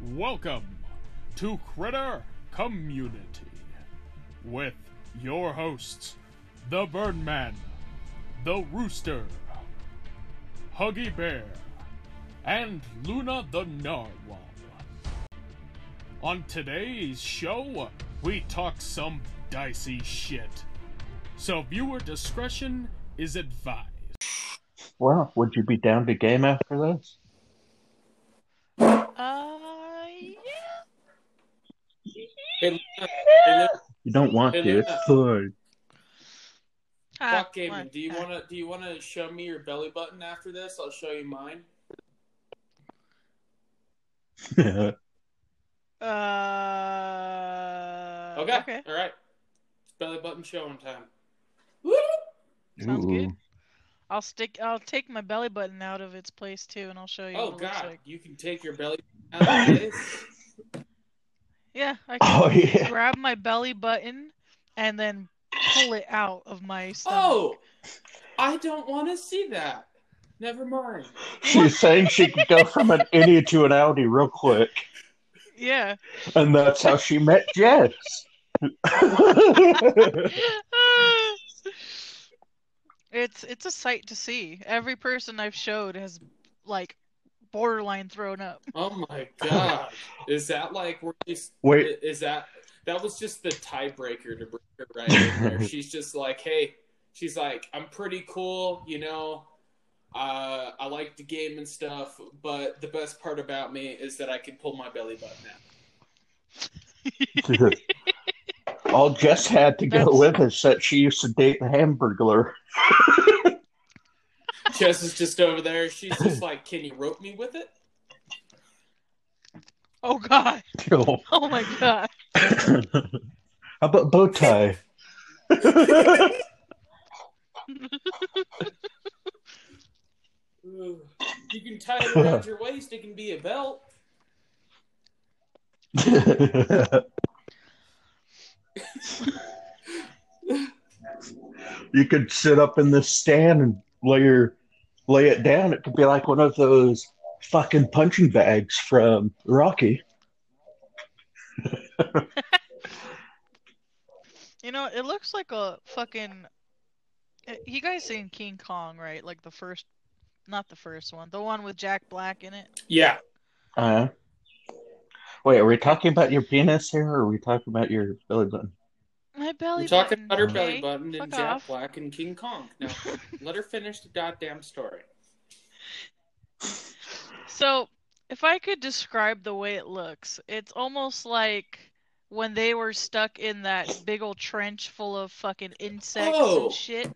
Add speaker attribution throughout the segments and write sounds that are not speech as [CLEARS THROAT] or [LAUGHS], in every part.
Speaker 1: Welcome to Critter Community with your hosts, the Birdman, the Rooster, Huggy Bear, and Luna the Narwhal. On today's show, we talk some dicey shit. So viewer discretion is advised.
Speaker 2: Well, would you be down to game after this?
Speaker 3: Uh, yeah.
Speaker 4: Hey, Luna, hey, Luna,
Speaker 2: You don't want
Speaker 4: Hey,
Speaker 2: to. It's
Speaker 4: Luna.
Speaker 2: fun.
Speaker 3: Ah,
Speaker 4: fuck gaming.
Speaker 3: what?
Speaker 4: Do you
Speaker 3: Ah.
Speaker 4: wanna do you wanna show me your belly button after this? I'll show you mine. [LAUGHS]
Speaker 3: Uh.
Speaker 4: Okay.
Speaker 3: Okay.
Speaker 4: All right. It's belly button showing time.
Speaker 3: Sounds good. I'll stick. I'll take my belly button out of its place too, and I'll show you.
Speaker 4: Oh
Speaker 3: what it looks
Speaker 4: god,
Speaker 3: like.
Speaker 4: you can take your belly out of the face. [LAUGHS]
Speaker 3: Yeah, I [LAUGHS] can
Speaker 2: Oh yeah.
Speaker 3: grab my belly button and then pull it out of my stomach.
Speaker 4: Oh, I don't want to see that. Never mind.
Speaker 2: She's saying she could go from an innie to an Audi real quick,
Speaker 3: Yeah.
Speaker 2: and that's how she met Jess. [LAUGHS]
Speaker 3: it's it's a sight to see. Every person I've showed has like borderline thrown up. [LAUGHS]
Speaker 4: Oh my god, is that like we're
Speaker 2: Wait.
Speaker 4: Is that that was just the tiebreaker to bring her right in there? [LAUGHS] she's just like, hey, she's like, I'm pretty cool, you know. Uh, I like the game and stuff, but the best part about me is that I can pull my belly button out. [LAUGHS]
Speaker 2: All Jess had to go with is that she used to date the Hamburglar.
Speaker 4: Jess is just over there. She's just [LAUGHS] like, can you rope me with it?
Speaker 3: Oh god.
Speaker 2: How
Speaker 3: Oh my god. [LAUGHS]
Speaker 2: How about bow tie? [LAUGHS]
Speaker 4: You can tie it around your waist. It can be a belt.
Speaker 2: you could sit up in this stand and lay your lay it down. It could be like one of those fucking punching bags from Rocky. [LAUGHS]
Speaker 3: You know, it looks like a fucking. eh, You guys seen King Kong, right? Like the first, not the first one, the one with Jack Black in it.
Speaker 4: Yeah.
Speaker 2: Uh, wait, are we talking about your penis here, or are we talking about your belly button?
Speaker 3: My belly
Speaker 4: We're talking
Speaker 3: button.
Speaker 4: about her
Speaker 3: okay?
Speaker 4: belly button and
Speaker 3: Fuck
Speaker 4: Jack
Speaker 3: off.
Speaker 4: Black and King Kong. Now, [LAUGHS] let her finish the goddamn story.
Speaker 3: So, if I could describe the way it looks, it's almost like when they were stuck in that big old trench full of fucking insects
Speaker 4: Oh.
Speaker 3: and shit,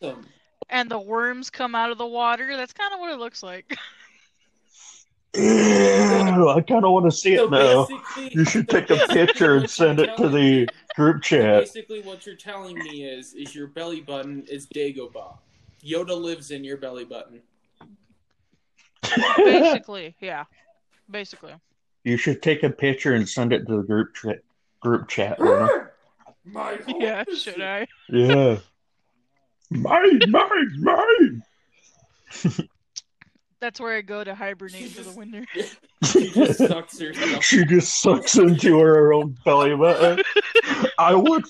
Speaker 4: Awesome.
Speaker 3: and the worms come out of the water. That's kind of what it looks like. [LAUGHS]
Speaker 2: Ew, I kind of want to see it now. You should take a [LAUGHS] picture and send it to the group chat.
Speaker 4: Basically, what you're telling me is, is your belly button is Dagobah. Yoda lives in your belly button.
Speaker 3: Basically, yeah. Basically.
Speaker 2: You should take a picture and send it to the group chat. Group chat. Luna.
Speaker 4: My [LAUGHS]
Speaker 3: Yeah, should I?
Speaker 2: Yeah. [LAUGHS] Mine, mine, mine. [LAUGHS]
Speaker 3: That's where I go to hibernate for the winter. [LAUGHS]
Speaker 4: She just sucks herself.
Speaker 2: She just sucks into her own belly button. Uh, I would,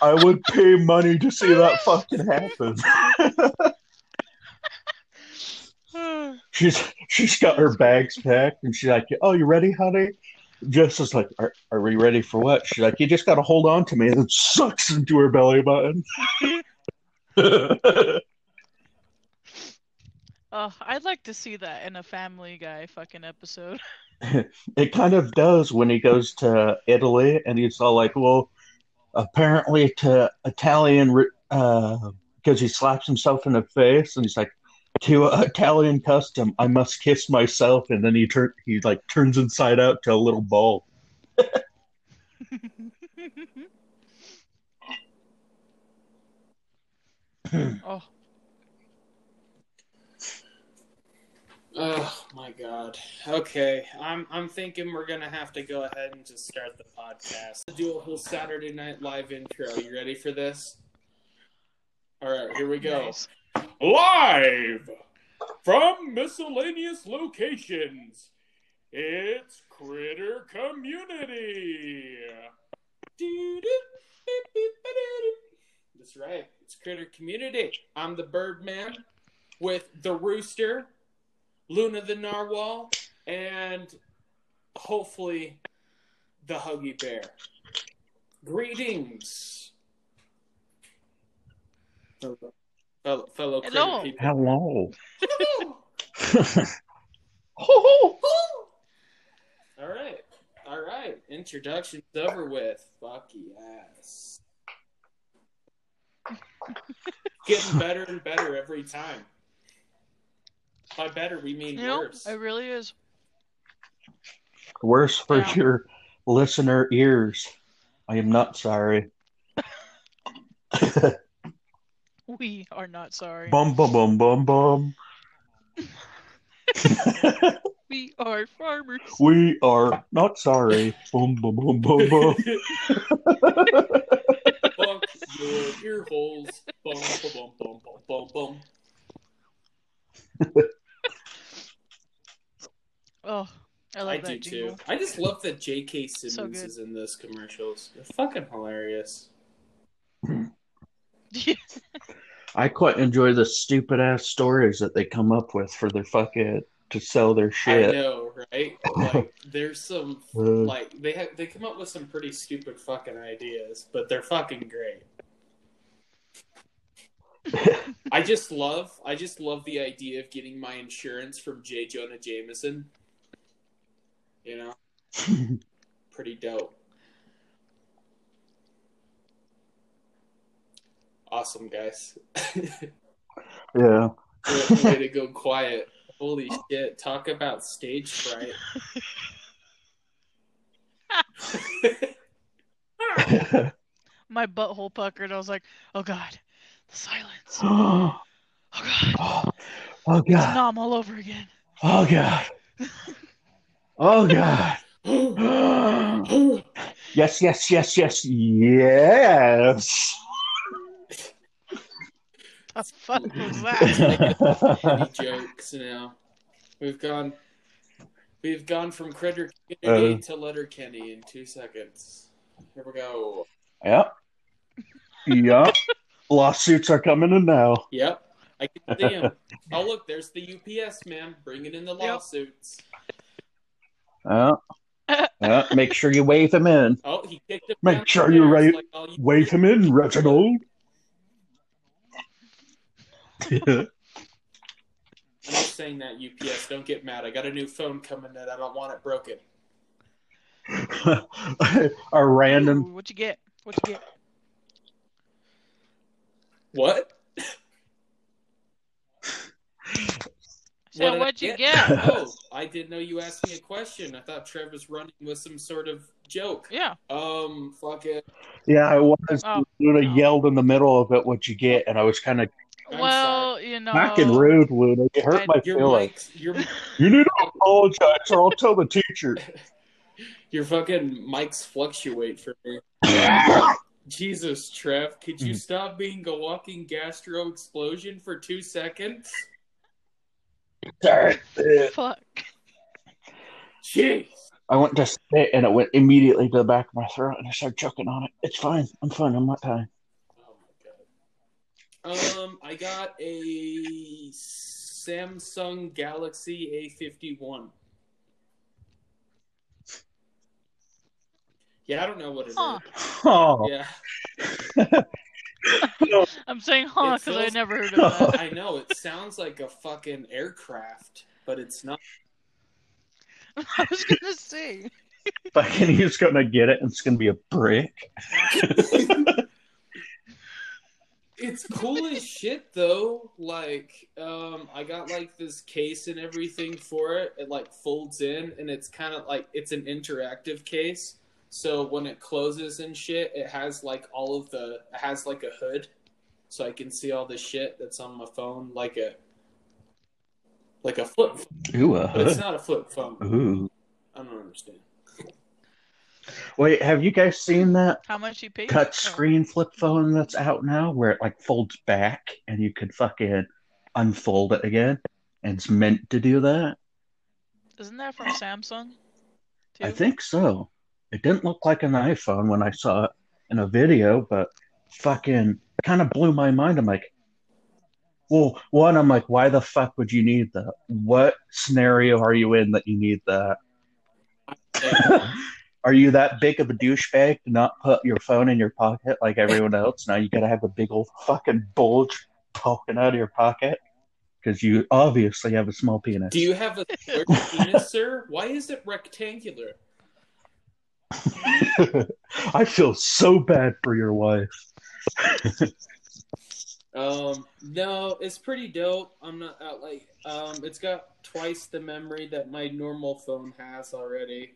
Speaker 2: I would pay money to see that fucking happen. [SIGHS] she's she's got her bags packed and she's like, "Oh, you ready, honey?" Jess is like, "Are, are we ready for what?" She's like, "You just got to hold on to me," and then sucks into her belly button. [LAUGHS] [LAUGHS]
Speaker 3: Oh, I'd like to see that in a Family Guy fucking episode. [LAUGHS] [LAUGHS]
Speaker 2: it kind of does when he goes to Italy and he's all like, well, apparently to Italian, uh, because he slaps himself in the face and he's like, to Italian custom, I must kiss myself, and then he turn he like turns inside out to a little ball. [LAUGHS]
Speaker 3: oh,
Speaker 4: Oh my god. Okay, I'm I'm thinking we're gonna have to go ahead and just start the podcast. Do a whole Saturday Night Live intro. You ready for this? All right, here we go.
Speaker 3: nice.
Speaker 4: Live from miscellaneous locations
Speaker 1: It's Critter Community.
Speaker 4: That's right. It's Critter Community. I'm the Birdman with the Rooster, Luna the Narwhal, and hopefully the Huggy Bear. Greetings, fellow, fellow, fellow
Speaker 3: Hello.
Speaker 4: people.
Speaker 2: Hello. [LAUGHS]
Speaker 4: All right. All right. Introduction's over with. Fuck yes. Getting better and better every time. By better, we mean
Speaker 3: You know,
Speaker 4: worse.
Speaker 3: it really is.
Speaker 2: Worse for
Speaker 3: Yeah.
Speaker 2: your listener ears. I am not sorry.
Speaker 3: We are not sorry.
Speaker 2: bum bum bum bum bum. [LAUGHS]
Speaker 3: We are farmers.
Speaker 2: we are not sorry. Bum bum bum bum bum. [LAUGHS]
Speaker 4: Fuck your ear holes. Bum, bum, bum, bum, bum, bum, bum.
Speaker 3: Oh, I love
Speaker 4: I
Speaker 3: that
Speaker 4: do
Speaker 3: jingle.
Speaker 4: too. I just love that J.K. Simmons
Speaker 3: good.
Speaker 4: is in those commercials. They're fucking hilarious. [LAUGHS]
Speaker 2: I quite enjoy the stupid ass stories that they come up with for their fucking to sell their shit.
Speaker 4: I
Speaker 2: shit.
Speaker 4: know, right? Like, [LAUGHS] there's some
Speaker 2: Uh,
Speaker 4: like they have they come up with some pretty stupid fucking ideas, but they're fucking great. [LAUGHS] I just love I just love the idea of getting my insurance from J. Jonah Jameson. You know, [LAUGHS] pretty dope. Awesome, guys. [LAUGHS]
Speaker 2: yeah.
Speaker 4: way, way to [LAUGHS] go quiet. Holy shit! Talk about stage fright.
Speaker 3: My butthole puckered. I was like, oh god, the silence. [GASPS]
Speaker 2: oh
Speaker 3: God. [GASPS]
Speaker 2: Oh god,
Speaker 3: it's
Speaker 2: god.
Speaker 3: Nom all over again.
Speaker 2: Oh god. Oh god. [GASPS] yes, yes, yes, yes, yes.
Speaker 3: The fuck was that? [LAUGHS]
Speaker 4: Jokes now? We've gone. We've gone from Critter Kennedy
Speaker 2: Uh.
Speaker 4: to Letterkenny in two seconds. Here we go.
Speaker 2: yep. Yep. Lawsuits are coming in now.
Speaker 4: Yep, I can see him. oh look, there's the UPS man bringing in the
Speaker 3: Yep.
Speaker 4: Lawsuits.
Speaker 2: Uh, uh, make sure you wave him in. [LAUGHS]
Speaker 4: Oh, he kicked him.
Speaker 2: Make sure you're
Speaker 4: stairs
Speaker 2: right.
Speaker 4: like all you-
Speaker 2: Wave him in, Reginald. [LAUGHS]
Speaker 4: I'm just saying that UPS. Don't get mad. I got a new phone coming in. I don't want it broken. [LAUGHS]
Speaker 2: a random.
Speaker 3: Ooh, what you get? What you get?
Speaker 4: What?
Speaker 3: So
Speaker 4: did
Speaker 3: what
Speaker 4: I
Speaker 3: you get?
Speaker 4: oh, [LAUGHS] I didn't know you asked me a question. I thought Trev was running with some sort of joke.
Speaker 3: Yeah.
Speaker 4: Um, fuck it.
Speaker 2: Yeah, I was.
Speaker 3: Oh,
Speaker 2: Luna
Speaker 3: no.
Speaker 2: yelled in the middle of it what you get, and I was kind of
Speaker 4: I'm
Speaker 3: well, you know.
Speaker 2: fucking rude, Luna. You hurt
Speaker 3: I-
Speaker 2: my
Speaker 4: Your
Speaker 2: feelings.
Speaker 4: mics, your [LAUGHS]
Speaker 2: You need to apologize, or I'll tell the teacher. [LAUGHS]
Speaker 4: your fucking mics fluctuate for me. Jesus, Trev, could you
Speaker 2: Mhm.
Speaker 4: stop being a walking gastro explosion for two seconds?
Speaker 2: Sorry.
Speaker 3: Fuck.
Speaker 4: Jeez.
Speaker 2: I went to spit, and it went immediately to the back of my throat, and I started choking on it. It's fine. I'm fine. I'm not dying.
Speaker 4: Oh my god. Um, I got a Samsung Galaxy A51. Yeah, I don't know what it is.
Speaker 3: Huh. [LAUGHS]
Speaker 2: Oh,
Speaker 4: Yeah, [LAUGHS] [LAUGHS]
Speaker 3: I'm saying huh because I never heard [LAUGHS] of that.
Speaker 4: I know. It sounds like a fucking aircraft, but it's not. [LAUGHS]
Speaker 3: I was gonna say.
Speaker 2: fucking he's gonna get it, and it's gonna be a brick.
Speaker 4: It's cool as shit though. Like, um, I got like this case and everything for it. It like folds in, and it's kind of like it's an interactive case. So when it closes and shit, it has like all of the. It has like a hood, so I can see all the shit that's on my phone, like a, like a flip.
Speaker 2: Ooh,
Speaker 4: But it's not a flip phone.
Speaker 2: ooh.
Speaker 4: I don't understand.
Speaker 2: Wait, have you guys seen that
Speaker 3: How much you paid?
Speaker 2: cut screen flip phone that's out now, where it like folds back, and you can fucking unfold it again? And it's meant to do that.
Speaker 3: Isn't that from Samsung?
Speaker 2: I think so. It didn't look like an iPhone when I saw it in a video, but fucking kind of blew my mind. I'm like, well, one, I'm like, why the fuck would you need that? What scenario are you in that you need that? [LAUGHS] are you that big of a douchebag to not put your phone in your pocket like everyone else? Now you gotta have a big old fucking bulge poking out of your pocket because you obviously have a small penis.
Speaker 4: Do you have a [LAUGHS] penis, sir? Why is it rectangular? [LAUGHS]
Speaker 2: I feel so bad for your wife.
Speaker 4: Um, no, it's pretty dope. I'm not uh, like um, it's got twice the memory that my normal phone has already,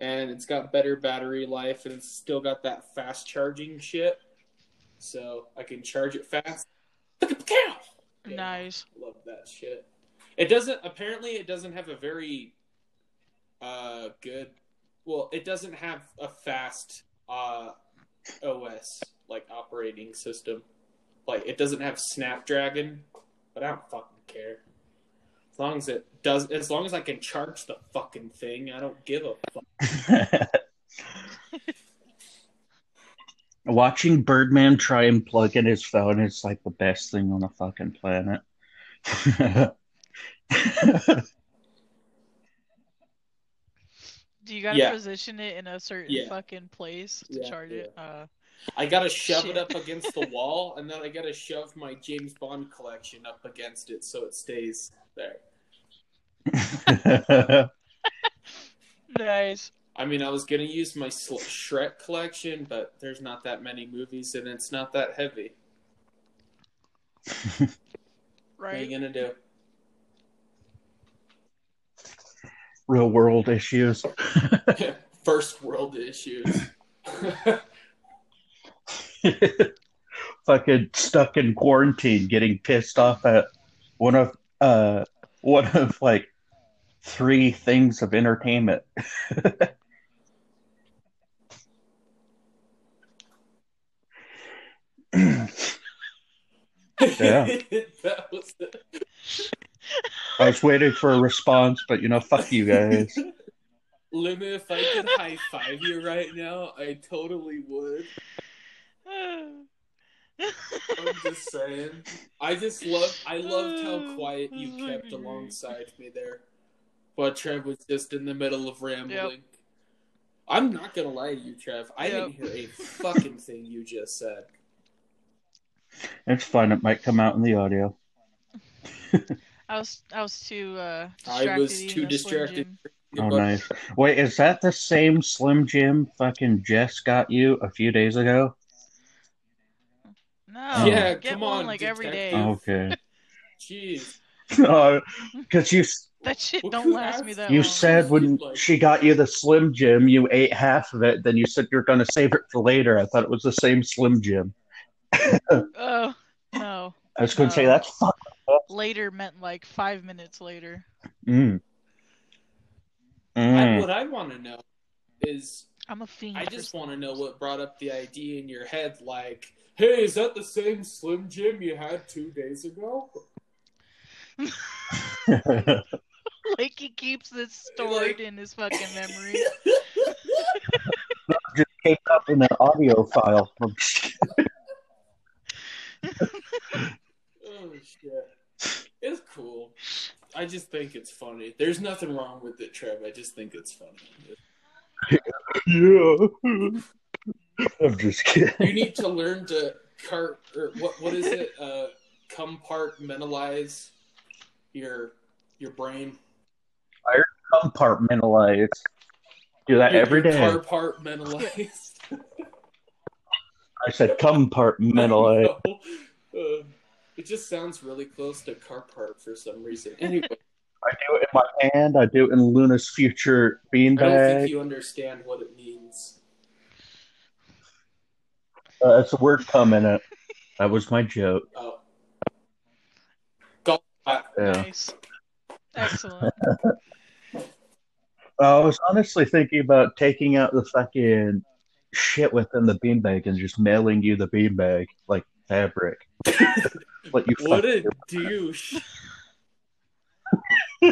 Speaker 4: and it's got better battery life, and it's still got that fast charging shit, so I can charge it fast. Yeah,
Speaker 3: Nice.
Speaker 4: Love that shit. It doesn't. Apparently, it doesn't have a very uh good. Well, it doesn't have a fast uh OS like operating system. Like it doesn't have Snapdragon, but I don't fucking care. As long as it does, as long as I can charge the fucking thing, I don't give a fuck. [LAUGHS]
Speaker 2: Watching Birdman try and plug in his phone is like the best thing on the fucking planet. [LAUGHS]
Speaker 3: Do you gotta
Speaker 4: Yeah.
Speaker 3: position it in a certain
Speaker 4: Yeah.
Speaker 3: fucking place to
Speaker 4: Yeah,
Speaker 3: charge it? Uh,
Speaker 4: I gotta shove
Speaker 3: Shit.
Speaker 4: it up against the [LAUGHS] wall, and then I gotta shove my James Bond collection up against it so it stays there. [LAUGHS]
Speaker 3: nice.
Speaker 4: I mean, I was gonna use my Shrek collection, but there's not that many movies, and it's not that heavy. right? [LAUGHS] What are you gonna do?
Speaker 2: Real world issues. [LAUGHS]
Speaker 4: First world issues. [LAUGHS]
Speaker 2: fucking stuck in quarantine, getting pissed off at one of uh one of like three things of entertainment. [LAUGHS] Yeah.
Speaker 4: that was
Speaker 2: I was waiting for a response, but you know, fuck you guys. [LAUGHS]
Speaker 4: Luna, if I could high five you right now, I totally would. [SIGHS] I'm just saying. I just love. I loved how [SIGHS] quiet you kept alongside me there, but Trev was just in the middle of rambling. I'm not gonna lie to you, Trev. I didn't hear a fucking thing you just said.
Speaker 2: It's fine. It might come out in the audio. [LAUGHS]
Speaker 3: I was I was too uh
Speaker 4: I
Speaker 3: distracted
Speaker 4: was too distracted.
Speaker 2: Oh,
Speaker 4: But-
Speaker 2: nice. Wait, is that the same Slim Jim fucking Jess got you a few days ago?
Speaker 3: No,
Speaker 4: Yeah,
Speaker 3: get
Speaker 4: come
Speaker 3: one
Speaker 4: on,
Speaker 3: like every day.
Speaker 2: Okay. [LAUGHS]
Speaker 4: Jeez. [LAUGHS]
Speaker 2: Because you
Speaker 3: That shit
Speaker 4: Well,
Speaker 3: don't
Speaker 4: who
Speaker 3: last me
Speaker 4: asked
Speaker 3: that
Speaker 2: you
Speaker 3: long.
Speaker 2: said when
Speaker 4: Like-
Speaker 2: she got you the Slim Jim, you ate half of it. Then you said you're going to save it for later. I thought it was the same Slim Jim. [LAUGHS]
Speaker 3: Oh no.
Speaker 2: I was going to say that's fuck.
Speaker 3: Later meant like five minutes later.
Speaker 2: Mm.
Speaker 4: I,
Speaker 2: Mm.
Speaker 4: what I want to know is
Speaker 3: I'm a fiend.
Speaker 4: I just want to know what brought up the idea in your head. Like, hey, is that the same Slim Jim you had two days ago? [LAUGHS]
Speaker 3: like he keeps this stored
Speaker 4: Like-
Speaker 3: in his fucking memory. [LAUGHS]
Speaker 2: Just came up in an audio file. [LAUGHS]
Speaker 4: oh shit, it's cool. I just think it's funny. There's nothing wrong with it, Trev. I just think it's funny.
Speaker 2: yeah. [LAUGHS] I'm just kidding.
Speaker 4: You need to learn to cart or what? What is it? Uh, compartmentalize your your brain.
Speaker 2: I compartmentalize. Do that
Speaker 4: Your-
Speaker 2: every day.
Speaker 4: Compartmentalize.
Speaker 2: I said compartmentalize. [LAUGHS]
Speaker 4: I. it just sounds really close to car part for some reason. Anyway, [LAUGHS]
Speaker 2: I do it in my hand. I do it in Luna's future beanbag.
Speaker 4: I don't think you understand what it means.
Speaker 2: Uh, that's a word come in it. That was my joke.
Speaker 4: Oh. Golf clap.
Speaker 2: Yeah.
Speaker 3: Nice. Excellent. [LAUGHS]
Speaker 2: I was honestly thinking about taking out the fucking shit within the beanbag and just mailing you the beanbag like fabric. [LAUGHS] Let you
Speaker 4: What a douche. [LAUGHS]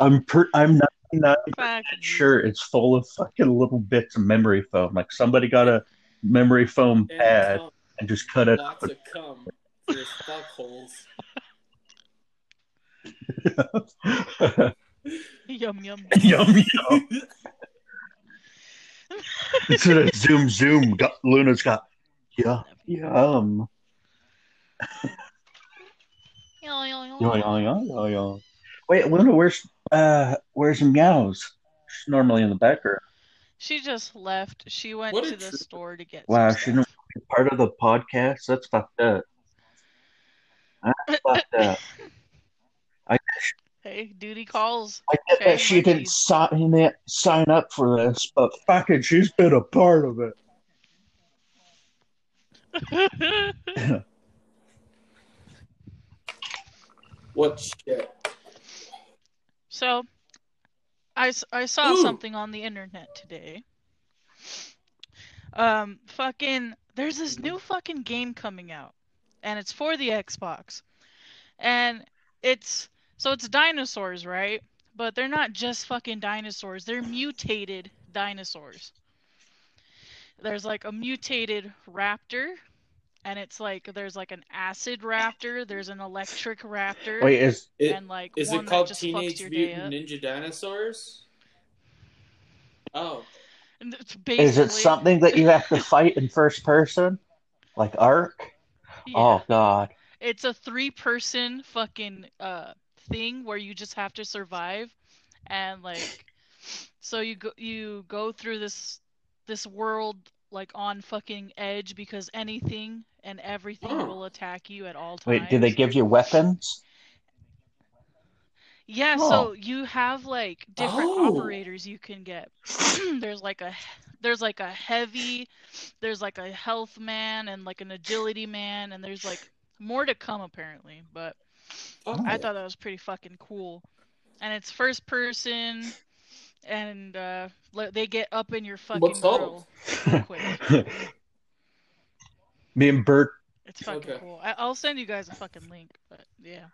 Speaker 2: I'm per- I'm 99
Speaker 3: Fuck.
Speaker 2: sure it's full of fucking little bits of memory foam. Like somebody got a memory foam
Speaker 4: And
Speaker 2: pad
Speaker 4: cum.
Speaker 2: and just cut it.
Speaker 4: lots of cum for his fuck holes. [LAUGHS]
Speaker 3: Yum yum. [LAUGHS]
Speaker 2: yum yum. Instead of zoom zoom, got, Luna's got yeah yum. [LAUGHS]
Speaker 3: Yo, yo, yo.
Speaker 2: Yo, yo, yo, yo, yo. Wait, Luna, where's uh where's meows? She's normally in the background.
Speaker 3: She just left. She went
Speaker 4: What
Speaker 3: to the
Speaker 4: trooper.
Speaker 3: store to get
Speaker 2: Wow,
Speaker 3: some
Speaker 2: she
Speaker 3: stuff.
Speaker 2: didn't part of the podcast. That's fucked up. That's fucked up. [LAUGHS]
Speaker 3: Hey, duty calls.
Speaker 2: I get
Speaker 3: Okay,
Speaker 2: that she didn't sign it, sign up for this, but fucking, she's been a part of it.
Speaker 4: What shit?
Speaker 3: so, I saw
Speaker 4: Ooh.
Speaker 3: something on the internet today. Um, fucking, there's this new fucking game coming out, and it's for the Xbox, and it's so it's dinosaurs, right? But they're not just fucking dinosaurs; they're mutated dinosaurs. There's like a mutated raptor, and it's like there's like an acid raptor, there's an electric raptor,
Speaker 2: Wait, is
Speaker 4: It,
Speaker 3: and like
Speaker 4: is
Speaker 3: one
Speaker 4: it called Teenage
Speaker 3: fucks your day
Speaker 4: Mutant. Ninja Dinosaurs? Oh,
Speaker 3: And it's
Speaker 2: is it something that you have to [LAUGHS] fight in first person, like Ark?
Speaker 3: Yeah.
Speaker 2: Oh God,
Speaker 3: It's a three-person fucking uh thing where you just have to survive, and like, so you go you go through this this world like on fucking edge because anything and everything
Speaker 4: Oh.
Speaker 3: will attack you at all times.
Speaker 2: wait, do they give you weapons?
Speaker 3: Yeah,
Speaker 2: Oh.
Speaker 3: so you have like different
Speaker 4: Oh.
Speaker 3: operators you can get. [CLEARS THROAT] there's like a there's like a heavy, there's like a health man and like an agility man and there's like more to come apparently, but
Speaker 4: oh.
Speaker 3: I thought that was pretty fucking cool. And it's first person and uh they get up in your fucking
Speaker 4: What's
Speaker 3: grill real [LAUGHS] quick.
Speaker 2: me and Bert.
Speaker 3: It's fucking
Speaker 4: Okay.
Speaker 3: cool. I- I'll send you guys a fucking link, but yeah.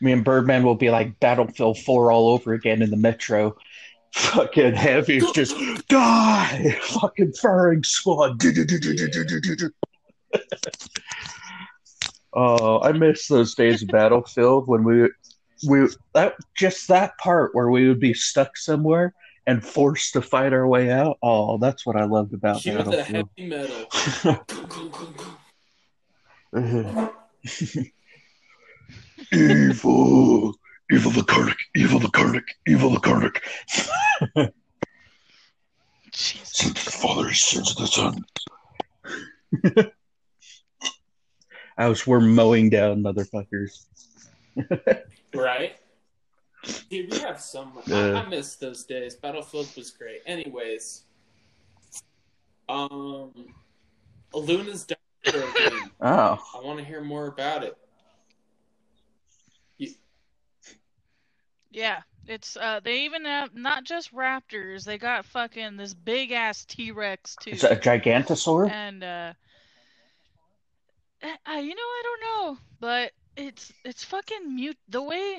Speaker 2: me and Birdman will be like Battlefield Four all over again in the metro. Fucking heavy's just die. Fucking firing squad. Oh, I miss those days of Battlefield when we we that just that part where we would be stuck somewhere and forced to fight our way out. Oh, that's what I loved about
Speaker 4: Cue the
Speaker 2: Battlefield.
Speaker 4: heavy metal. [LAUGHS]
Speaker 2: evil, evil the Karnak, evil the Karnak, evil the Karnak.
Speaker 3: Jesus.
Speaker 2: Sins of the Father, sins of the Son. [LAUGHS] As we're mowing down motherfuckers. [LAUGHS]
Speaker 4: Right? Dude, we have so much. I, I miss those days. Battlefield was great. Anyways, um, Luna's dinosaur [LAUGHS] game.
Speaker 2: Oh,
Speaker 4: I want to hear more about it.
Speaker 3: Yeah, it's uh they even have not just raptors, they got fucking this big ass T-Rex too.
Speaker 2: is it a Gigantosaur?
Speaker 3: And uh, uh you know I don't know, but it's it's fucking mute the way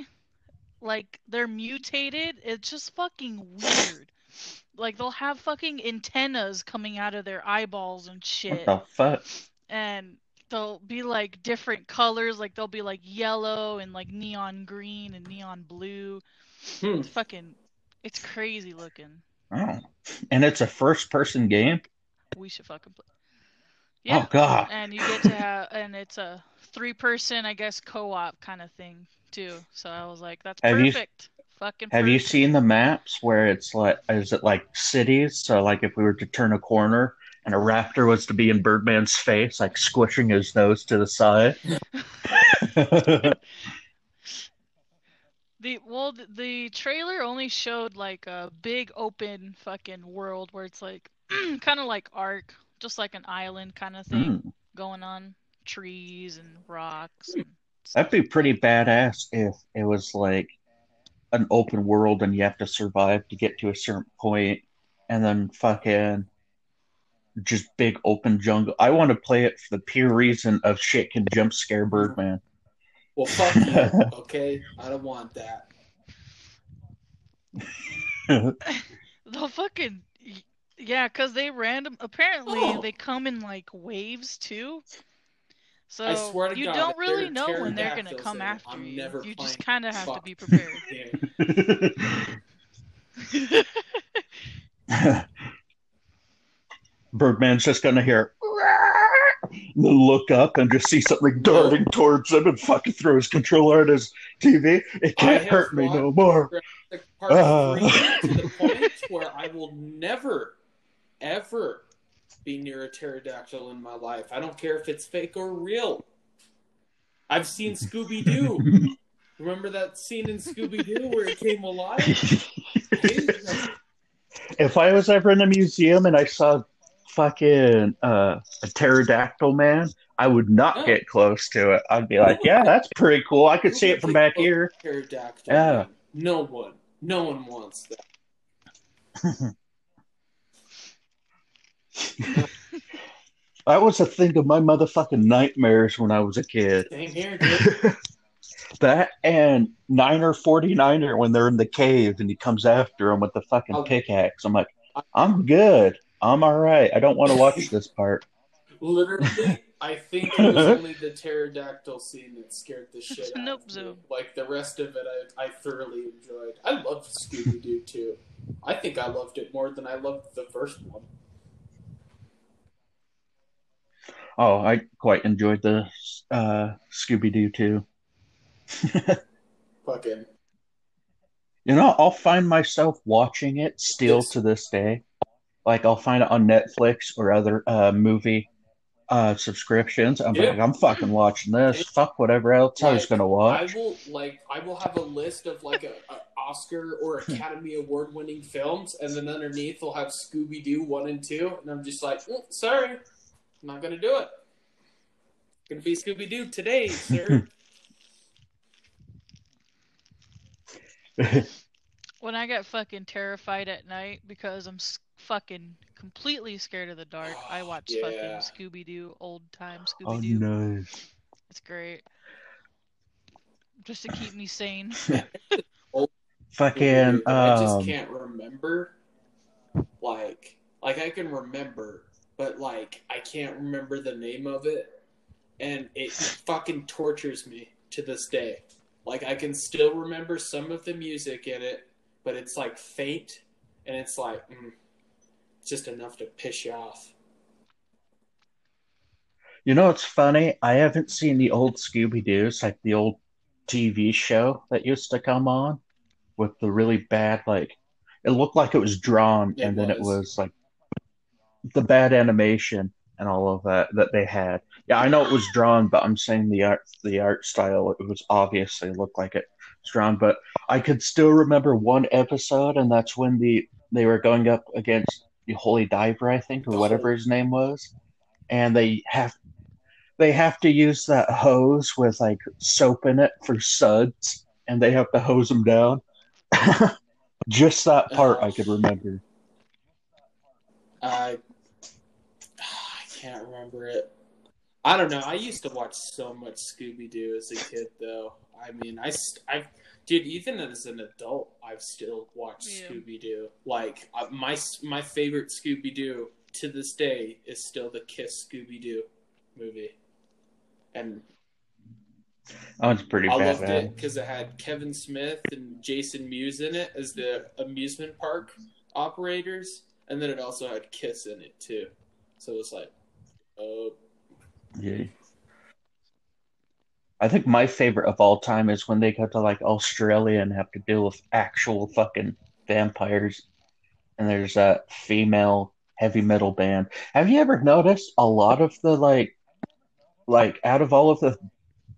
Speaker 3: like they're mutated, it's just fucking weird. Like they'll have fucking antennas coming out of their eyeballs and
Speaker 2: What
Speaker 3: shit.
Speaker 2: the fuck?
Speaker 3: and they'll be like different colors like they'll be like yellow and like neon green and neon blue
Speaker 4: Hmm.
Speaker 3: it's fucking it's crazy looking
Speaker 2: Oh, and it's a first-person game.
Speaker 3: we should fucking play yeah
Speaker 2: Oh God.
Speaker 3: and you get to have and it's a three person i guess co-op kind of thing too so i was like that's
Speaker 2: Have you-
Speaker 3: perfect fucking
Speaker 2: Have you seen the maps where it's like, is it like cities? So, like, if we were to turn a corner and a raptor was to be in Birdman's face, like squishing his nose to the side. [LAUGHS]
Speaker 3: the well the, trailer only showed like a big open fucking world where it's like [CLEARS THROAT] kind of like ark just like an island kind of thing
Speaker 2: Hmm.
Speaker 3: going on trees and rocks and
Speaker 2: That'd be pretty badass if it was like an open world and you have to survive to get to a certain point and then fucking just big open jungle. I want to play it for the pure reason of shit can jump scare Birdman.
Speaker 4: Well, fuck you. [LAUGHS] Okay, I don't want that. [LAUGHS]
Speaker 3: The fucking yeah, cause they random. Apparently,
Speaker 4: Oh.
Speaker 3: they come in like waves too. So
Speaker 4: I swear to
Speaker 3: you
Speaker 4: God,
Speaker 3: don't really know when they're gonna come
Speaker 4: in
Speaker 3: after
Speaker 4: I'm
Speaker 3: you.
Speaker 4: never
Speaker 3: You just kind of have to be prepared. [LAUGHS] [LAUGHS]
Speaker 2: Birdman's just gonna hear [LAUGHS] and then look up and just see something darting towards him and fucking throw his controller at his TV. It can't hurt me no more. Uh.
Speaker 4: to the point where I will never, ever be near a pterodactyl in my life. I don't care if it's fake or real. I've seen Scooby Doo. [LAUGHS] Remember that scene in Scooby Doo where it came alive? I hated that.
Speaker 2: if I was ever in a museum and I saw fucking uh, a pterodactyl man, I would not get close to it. I'd be like, yeah, that's pretty cool. I could see it from back here.
Speaker 4: Pterodactyl.
Speaker 2: Yeah.
Speaker 4: man. No one. No one wants that. [LAUGHS]
Speaker 2: That was a thing of my motherfucking nightmares when I was a kid.
Speaker 4: Same here, dude. [LAUGHS]
Speaker 2: That and Miner 49er when they're in the cave and he comes after him with the fucking
Speaker 4: Oh.
Speaker 2: pickaxe. I'm like, I'm good. I'm all right. I don't want to watch [LAUGHS] this part.
Speaker 4: Literally, I think it was only the pterodactyl scene that scared the shit out
Speaker 3: Nope,
Speaker 4: of me.
Speaker 3: Zoom.
Speaker 4: Like the rest of it, I, I thoroughly enjoyed. I loved Scooby Doo too. I think I loved it more than I loved the first one.
Speaker 2: Oh, I quite enjoyed the uh, Scooby Doo too. [LAUGHS]
Speaker 4: Fucking
Speaker 2: You know, I'll find myself watching it still
Speaker 4: Yes.
Speaker 2: to this day. Like I'll find it on Netflix or other uh, movie uh, subscriptions. I'm
Speaker 4: Yeah.
Speaker 2: like, I'm fucking watching this. Fuck whatever else I was gonna watch.
Speaker 4: I will like I will have a list of like a, a Oscar or Academy Award winning films, and then underneath they'll have Scooby Doo one and two, and I'm just like, "Mm, sorry, I'm not gonna do it. Gonna be Scooby Doo today, sir. [LAUGHS]
Speaker 3: When I get fucking terrified at night because I'm fucking completely scared of the dark, I watch
Speaker 4: Yeah.
Speaker 3: fucking Scooby Doo, old time
Speaker 2: oh,
Speaker 3: Scooby Doo.
Speaker 2: Oh, nice.
Speaker 3: It's great. Just to keep me sane. [LAUGHS]
Speaker 2: Fucking
Speaker 4: I just
Speaker 2: um,
Speaker 4: can't remember. Like, like I can remember, but like I can't remember the name of it, and it fucking tortures me to this day. Like I can still remember some of the music in it, but it's like faint, and it's like mm, just enough to piss you off.
Speaker 2: You know what's funny? I haven't seen the old Scooby Doo's, like the old TV show that used to come on with the really bad, like, it looked like it was drawn,
Speaker 4: It
Speaker 2: and then it
Speaker 4: was.
Speaker 2: was like the bad animation and all of that that they had. Yeah, I know it was drawn, but I'm saying the art, the art style, it was obviously looked like it was drawn. But I could still remember one episode, and that's when the they were going up against the Holy Diver, I think, or whatever his name was, and they have they have to use that hose with like soap in it for suds, and they have to hose them down. [LAUGHS] Just that part I could remember.
Speaker 4: I remember it. I don't know. I used to watch so much Scooby Doo as a kid, though. I mean, I, st- I, dude, even as an adult, I've still watched
Speaker 3: Yeah.
Speaker 4: Scooby Doo. Like uh, my my favorite Scooby Doo to this day is still the Kiss Scooby Doo movie, and
Speaker 2: That one's pretty
Speaker 4: I
Speaker 2: bad.
Speaker 4: loved it because it had Kevin Smith and Jason Mewes in it as the amusement park operators, and then it also had Kiss in it too. So it was like, oh,
Speaker 2: Yeah. I think my favorite of all time is when they go to like Australia and have to deal with actual fucking vampires. And there's that female heavy metal band. Have you ever noticed a lot of the like like out of all of the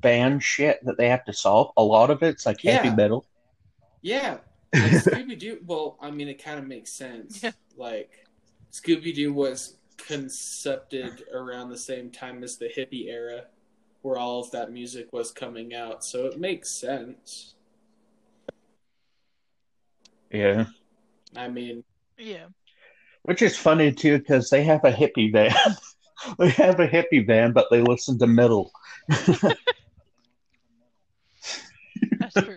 Speaker 2: band shit that they have to solve, a lot of it's like heavy metal.
Speaker 4: yeah, [LAUGHS] like Scooby Doo. Well, I mean, it kind of makes sense.
Speaker 3: Yeah.
Speaker 4: Like Scooby Doo was concepted around the same time as the hippie era, where all of that music was coming out. So it makes sense.
Speaker 2: Yeah.
Speaker 4: I mean,
Speaker 3: Yeah.
Speaker 2: Which is funny too, because they have a hippie band. [LAUGHS] they have a hippie band, but they listen to metal. [LAUGHS]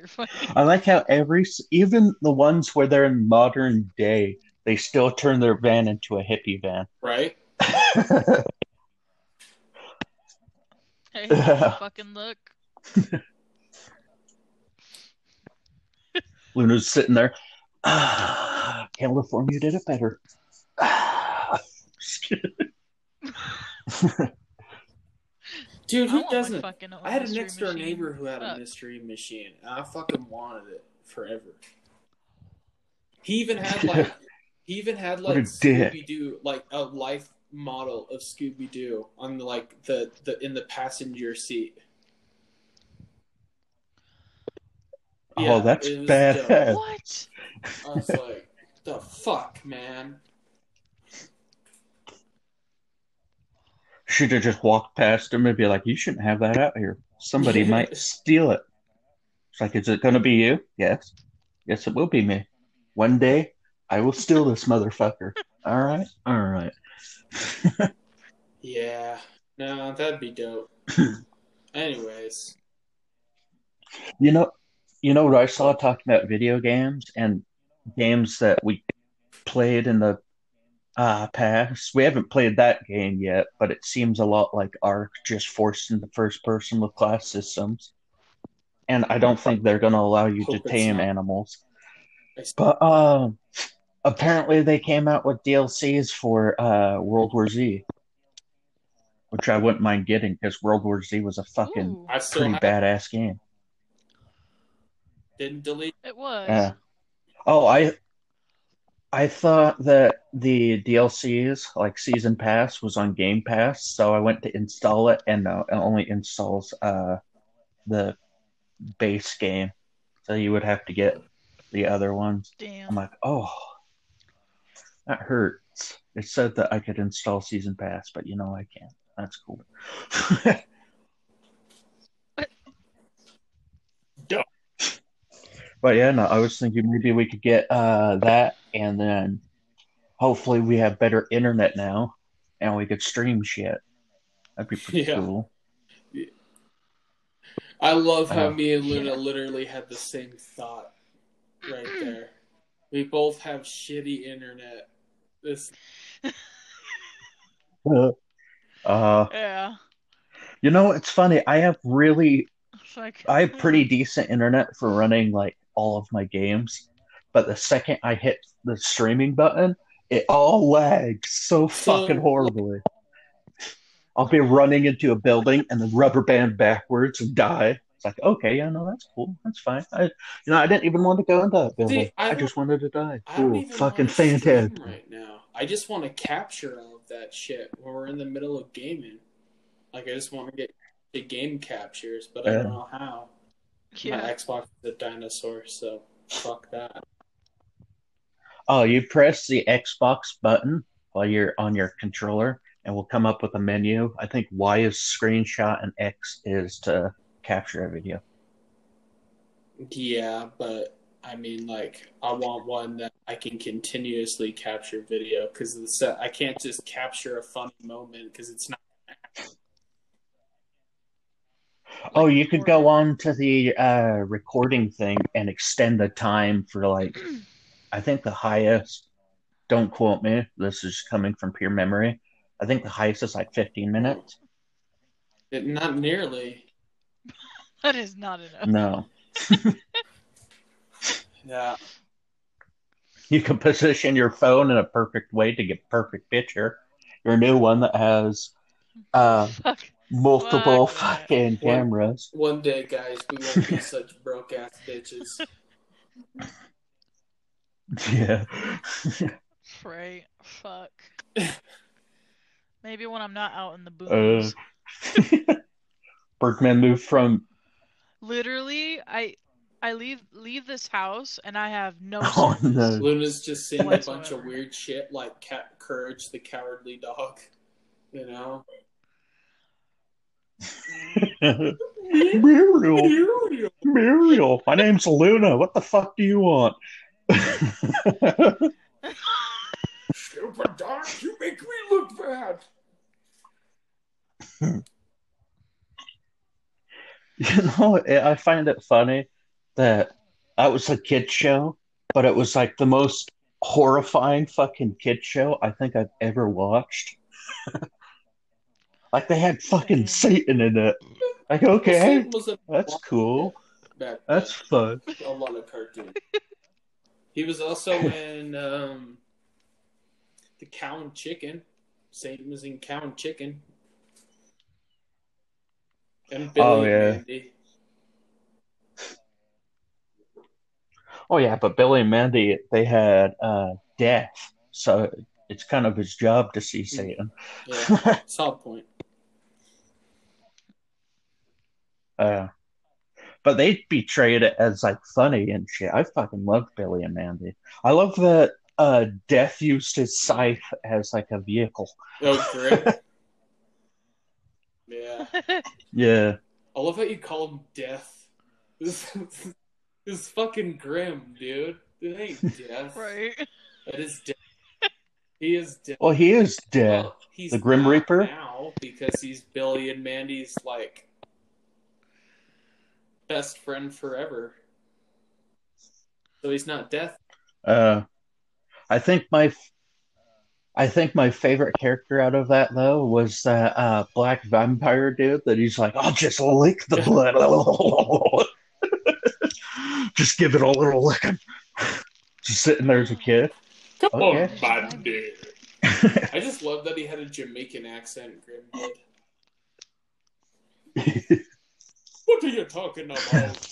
Speaker 3: funny.
Speaker 2: I like how every, even the ones where they're in modern day, they still turn their van into a hippie van.
Speaker 4: right?
Speaker 3: Hey, [LAUGHS] fucking look. [LAUGHS]
Speaker 2: Luna's sitting there. [SIGHS] Ah, California did it better. Ah. [SIGHS]
Speaker 4: Dude,
Speaker 3: I
Speaker 4: who
Speaker 3: want
Speaker 4: doesn't? I had a next door
Speaker 3: machine.
Speaker 4: neighbor who had a mystery machine, and I fucking wanted it forever. He even had like, [LAUGHS] he even had like
Speaker 2: a dick.
Speaker 4: Scooby Doo, like a life model of Scooby Doo on the like the the in the passenger seat. Oh, yeah,
Speaker 2: oh, that's
Speaker 4: it was
Speaker 2: bad. [LAUGHS]
Speaker 3: What?
Speaker 4: I was like, the fuck, man.
Speaker 2: Should have just walked past him and be like, "You shouldn't have that out here. Somebody [LAUGHS] might steal it." It's like, "Is it going to be you?" Yes, yes, it will be me. One day, I will steal this motherfucker. All right, all right. [LAUGHS]
Speaker 4: Yeah, no, that'd be dope. [CLEARS THROAT] Anyways,
Speaker 2: You know, you know what I saw talking about video games and games that we played in the uh, past. We haven't played that game yet, but it seems a lot like Ark, just forced into first person with class systems. And I don't think they're going to allow you to
Speaker 4: Hope it's
Speaker 2: tame
Speaker 4: not.
Speaker 2: animals. But um, apparently they came out with DLCs for uh, World War Z, which I wouldn't mind getting because World War Z was a fucking
Speaker 4: I still
Speaker 2: pretty
Speaker 4: have,
Speaker 2: badass game.
Speaker 4: didn't delete.
Speaker 3: it was.
Speaker 2: Yeah. Oh, I I thought that the DLCs, like Season Pass, was on Game Pass, so I went to install it, and no, it only installs uh the base game. So you would have to get the other ones.
Speaker 3: Damn.
Speaker 2: I'm like, oh, that hurts. It said that I could install Season Pass, but you know I can't. That's cool.
Speaker 1: Duh. [LAUGHS]
Speaker 2: But yeah, no, I was thinking maybe we could get uh that and then hopefully we have better internet now and we could stream shit. That'd be pretty
Speaker 4: Yeah.
Speaker 2: cool.
Speaker 4: I love how
Speaker 2: Uh,
Speaker 4: me and Luna literally had the same thought right there. We both have shitty internet. This [LAUGHS]
Speaker 2: Uh,
Speaker 3: Yeah.
Speaker 2: you know, it's funny. I have really
Speaker 3: like
Speaker 2: I have pretty [LAUGHS] decent internet for running like all of my games, but the second I hit the streaming button, it all lags so
Speaker 4: So-
Speaker 2: fucking horribly. I'll be running into a building and then rubber band backwards and die. It's like, okay, yeah, no, that's cool. That's fine. I, you know, I didn't even want to go into that building.
Speaker 4: I
Speaker 2: I, just wanted to die. Cool. Fucking
Speaker 4: wanna
Speaker 2: fantastic.
Speaker 4: right now. I just want to capture all of that shit when we're in the middle of gaming. Like I just want to get the game captures, but I don't know how. My. Xbox is a dinosaur, so fuck that.
Speaker 2: Oh, you press the Xbox button while you're on your controller, and we'll come up with a menu. I think Y is screenshot and X is to capture a video.
Speaker 4: Yeah, but I mean, like, I want one that I can continuously capture video because the set I can't just capture a funny moment because it's not.
Speaker 2: Oh, you could go on to the uh, recording thing and extend the time for like, I think the highest, don't quote me, this is coming from pure memory. I think the highest is like 15 minutes.
Speaker 4: It, not nearly. [LAUGHS]
Speaker 3: That is not enough.
Speaker 2: No. [LAUGHS]
Speaker 4: Yeah.
Speaker 2: You can position your phone in a perfect way to get perfect picture. Your new one that has uh, [LAUGHS]
Speaker 3: Fuck.
Speaker 2: multiple
Speaker 3: Fuck that.
Speaker 2: fucking cameras.
Speaker 4: One day, guys, we won't be such broke ass bitches.
Speaker 2: Yeah.
Speaker 3: Right. Fuck. Maybe when I'm not out in the
Speaker 2: Uh,
Speaker 3: booms.
Speaker 2: Bergman moved from
Speaker 3: Literally, I I leave leave this house and I have no [LAUGHS]
Speaker 2: Oh,
Speaker 3: service.
Speaker 2: no.
Speaker 4: Luna's just seeing a bunch of weird shit like Cat Courage the Cowardly Dog. You know? [LAUGHS]
Speaker 2: Muriel, Muriel, my name's Luna. What the fuck do you want? [LAUGHS]
Speaker 1: Stupid dog, you make me look bad. [LAUGHS]
Speaker 2: You know, I find it funny that that was a kid show, but it was like the most horrifying fucking kid show I think I've ever watched. [LAUGHS] like they had fucking Satan in it. Like okay,
Speaker 4: Satan was in
Speaker 2: that's cool.
Speaker 4: back
Speaker 2: That's fun.
Speaker 4: a lot of cartoons. he was also [LAUGHS] in um, the Cow and Chicken. Satan was in Cow and Chicken. And Billy
Speaker 2: Oh,
Speaker 4: and
Speaker 2: yeah.
Speaker 4: Mandy.
Speaker 2: Oh yeah, but Billy and Mandy they had uh death, so it's kind of his job to see Satan.
Speaker 4: Yeah, [LAUGHS] solid point.
Speaker 2: Uh, but they portrayed it as like funny and shit. I fucking love Billy and Mandy. I love that uh, Death used his scythe as like a vehicle.
Speaker 4: Oh, great. [LAUGHS] yeah. [LAUGHS]
Speaker 2: Yeah,
Speaker 4: I love how you call him Death. This, this [LAUGHS] is fucking grim, dude. It ain't [LAUGHS] Death.
Speaker 3: right.
Speaker 4: That is Death. He is Death.
Speaker 2: well, he is dead.
Speaker 4: Well, he's
Speaker 2: The Grim Reaper?
Speaker 4: now because he's Billy and Mandy's like best friend forever. So he's not Death.
Speaker 2: Uh, I think my, I think my favorite character out of that though was that uh, black vampire dude that he's like, I'll just lick the blood, [LAUGHS] just give it a little licking. Just sitting there as a kid.
Speaker 4: Come
Speaker 2: Okay.
Speaker 4: on, Mandy. [LAUGHS] I just love that he had a Jamaican accent, Grim did. [LAUGHS] What are you talking about?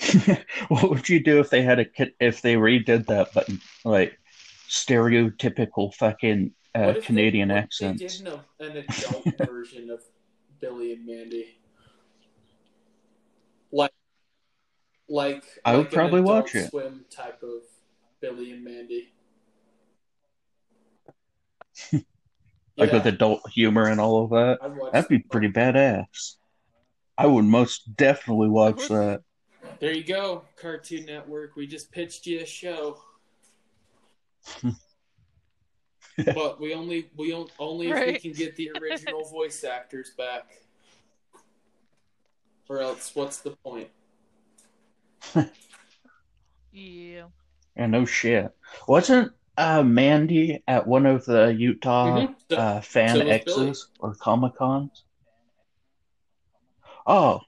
Speaker 4: [LAUGHS]
Speaker 2: what would you do if they had a kid if they redid that but like stereotypical fucking uh,
Speaker 4: What if they-
Speaker 2: Canadian
Speaker 4: what if
Speaker 2: accents?
Speaker 4: They did an, an adult [LAUGHS] version of Billy and Mandy. Like, like
Speaker 2: I would
Speaker 4: like an
Speaker 2: probably
Speaker 4: Adult
Speaker 2: watch it.
Speaker 4: Swim type of Billy and Mandy. [LAUGHS]
Speaker 2: Like
Speaker 4: Yeah,
Speaker 2: with adult humor and all of that.
Speaker 4: I'd watch
Speaker 2: That'd be
Speaker 4: that.
Speaker 2: pretty badass. I would most definitely watch that.
Speaker 4: There you go, Cartoon Network. We just pitched you a show. [LAUGHS] but we only we on- only if we can get the original [LAUGHS] voice actors back. Or else what's the point?
Speaker 3: Yeah.
Speaker 2: And no shit. Wasn't uh, Mandy at one of the Utah
Speaker 4: Mhm. So-
Speaker 2: uh, fan
Speaker 4: so was
Speaker 2: X's or Comic Cons? Oh.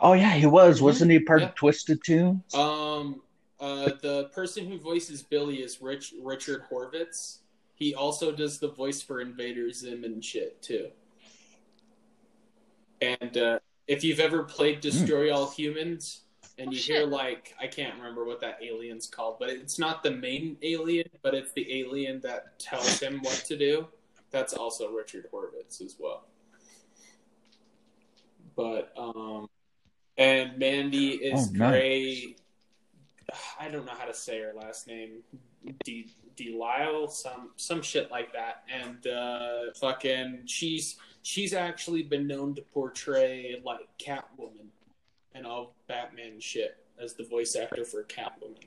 Speaker 2: Oh yeah, he was. Wasn't he part
Speaker 4: Yeah.
Speaker 2: of Twisted Tunes?
Speaker 4: Um, uh, the person who voices Billy is Rich Richard Horvitz. He also does the voice for Invader Zim and shit too. And uh, if you've ever played Destroy All Humans, and
Speaker 3: Oh,
Speaker 4: you
Speaker 3: shit.
Speaker 4: hear like I can't remember what that alien's called, but it's not the main alien, but it's the alien that tells him what to do. That's also Richard Horvitz as well. But um, and Mandy is
Speaker 2: Oh, nice.
Speaker 4: Grey. I don't know how to say her last name. D Delisle, some some shit like that. And uh, fucking, she's she's actually been known to portray like Catwoman and all Batman shit as the voice actor for Catwoman.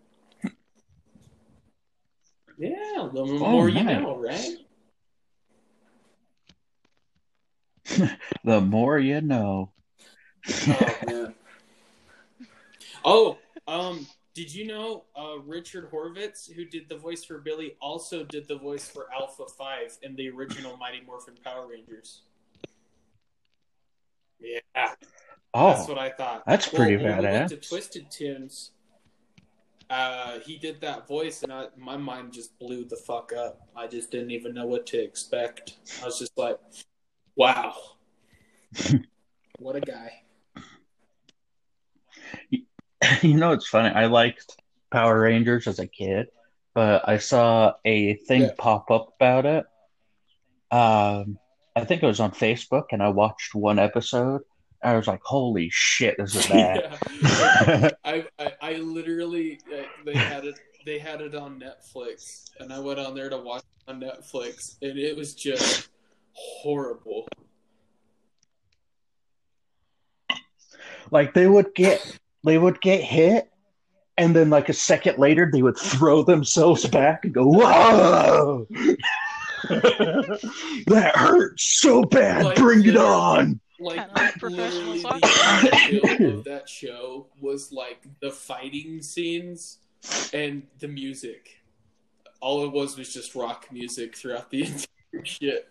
Speaker 4: Yeah, [LAUGHS] the more you know, right?
Speaker 2: The more you know.
Speaker 4: Oh. Oh, um, did you know uh, Richard Horvitz, who did the voice for Billy, also did the voice for Alpha Five in the original Mighty Morphin Power Rangers? Yeah, that's
Speaker 2: Oh,
Speaker 4: what I thought.
Speaker 2: that's pretty
Speaker 4: when we went to. Twisted Tunes. Uh, he did that voice, and I, my mind just blew the fuck up. I just didn't even know what to expect. I was just like, "Wow, [LAUGHS] what a guy!" [LAUGHS]
Speaker 2: you know it's funny. I liked Power Rangers as a kid, but I saw a thing
Speaker 4: Yeah.
Speaker 2: pop up about it. Um, I think it was on Facebook, and I watched one episode. I was like, "Holy shit, this is [LAUGHS] bad."
Speaker 4: Yeah. [LAUGHS] I, I I literally uh, they had it they had it on Netflix and I went on there to watch it on Netflix and it was just horrible.
Speaker 2: like they would get they would get hit and then like a second later they would throw themselves back and go whoa! [LAUGHS] That hurts so bad.
Speaker 4: Like
Speaker 2: bring it on.
Speaker 4: Like
Speaker 3: Kinda like professional
Speaker 4: literally the appeal of [LAUGHS] that show was like the fighting scenes and the music. All it was was just rock music throughout the [LAUGHS] entire shit.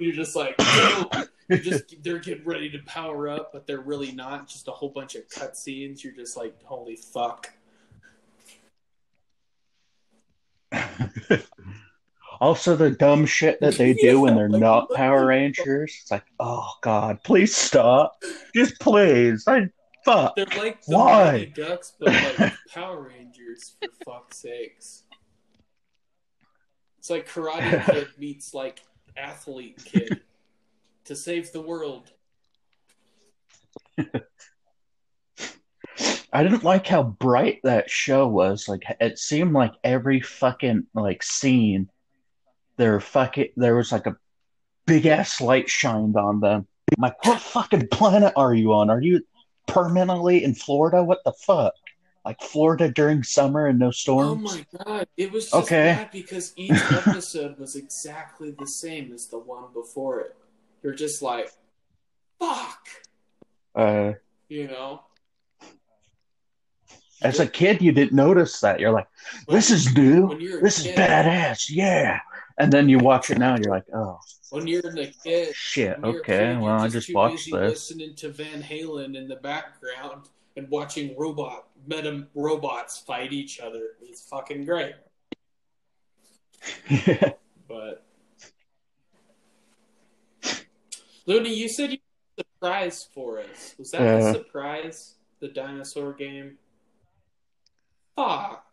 Speaker 4: You're just like, oh, you're just they're getting ready to power up, but they're really not. Just a whole bunch of cutscenes. You're just like, holy fuck. [LAUGHS]
Speaker 2: Also, the dumb shit that they do when they're
Speaker 4: like,
Speaker 2: not Power Rangers. It's like, oh god, please stop, just please. I fuck.
Speaker 4: They're like the
Speaker 2: Why?
Speaker 4: Ducks, but like Power Rangers for fuck's sakes. It's like Karate [LAUGHS] Kid meets like Athlete Kid to save the world. [LAUGHS]
Speaker 2: I didn't like how bright that show was. Like, it seemed like every fucking like scene, there fucking there was like a big ass light shined on them. I'm like, what fucking planet are you on? Are you permanently in Florida? What the fuck? Like Florida during summer and no storms?
Speaker 4: Oh my god, it was just
Speaker 2: Okay.
Speaker 4: bad because each episode was exactly the same as the one before it. You're just like, fuck,
Speaker 2: Uh,
Speaker 4: you know.
Speaker 2: as a kid, you didn't notice that. You're like, this is new. This is badass. Yeah. And then you watch it now, and you're like, oh
Speaker 4: When you're a kid,
Speaker 2: shit.
Speaker 4: When you're a
Speaker 2: Okay,
Speaker 4: kid,
Speaker 2: well, I just watched this.
Speaker 4: Listening to Van Halen in the background and watching robot meta robots fight each other. It's fucking great. [LAUGHS] But Looney, you said you had a surprise for us. Was that the
Speaker 2: Uh.
Speaker 4: surprise? The dinosaur game? Fuck.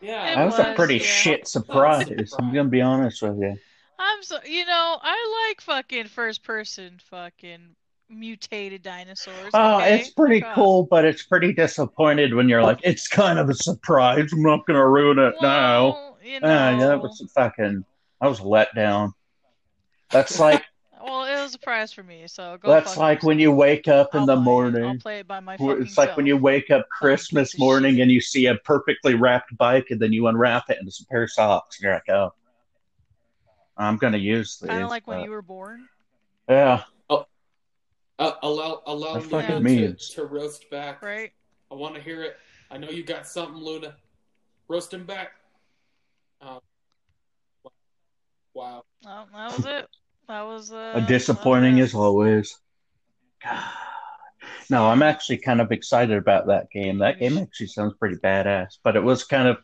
Speaker 4: Yeah,
Speaker 3: It
Speaker 2: that was a pretty
Speaker 3: yeah.
Speaker 2: shit surprise.
Speaker 4: surprise.
Speaker 2: I'm gonna be honest with you.
Speaker 3: I'm so you know I like fucking first person fucking mutated dinosaurs.
Speaker 2: Oh,
Speaker 3: okay?
Speaker 2: it's pretty
Speaker 3: Fuck off.
Speaker 2: cool, but it's pretty disappointed when you're like, it's kind of a surprise. I'm not gonna ruin it now.
Speaker 3: Well, you know,
Speaker 2: Ah, yeah, that was fucking. I was let down. That's like
Speaker 3: well, it was a surprise for me. So go.
Speaker 2: that's
Speaker 3: fuck
Speaker 2: like when you wake up in
Speaker 3: I'll
Speaker 2: the
Speaker 3: buy it. I'll
Speaker 2: morning.
Speaker 3: play it by my
Speaker 2: It's like when you wake up Christmas morning and you see a perfectly wrapped bike, and then you unwrap it and it's a pair of socks. And you're like, oh, I'm gonna use these.
Speaker 3: Kind of like when you were born.
Speaker 2: yeah,
Speaker 4: uh, allow allow
Speaker 2: That
Speaker 4: Luna to, to roast back.
Speaker 3: Right?
Speaker 4: I want to hear it. I know you got something, Luna. Roast him back. Oh. Wow.
Speaker 3: Well, that was it. That was uh.
Speaker 2: a disappointing
Speaker 3: that
Speaker 2: as always. God. No, I'm actually kind of excited about that game. That game actually sounds pretty badass, but it was kind of.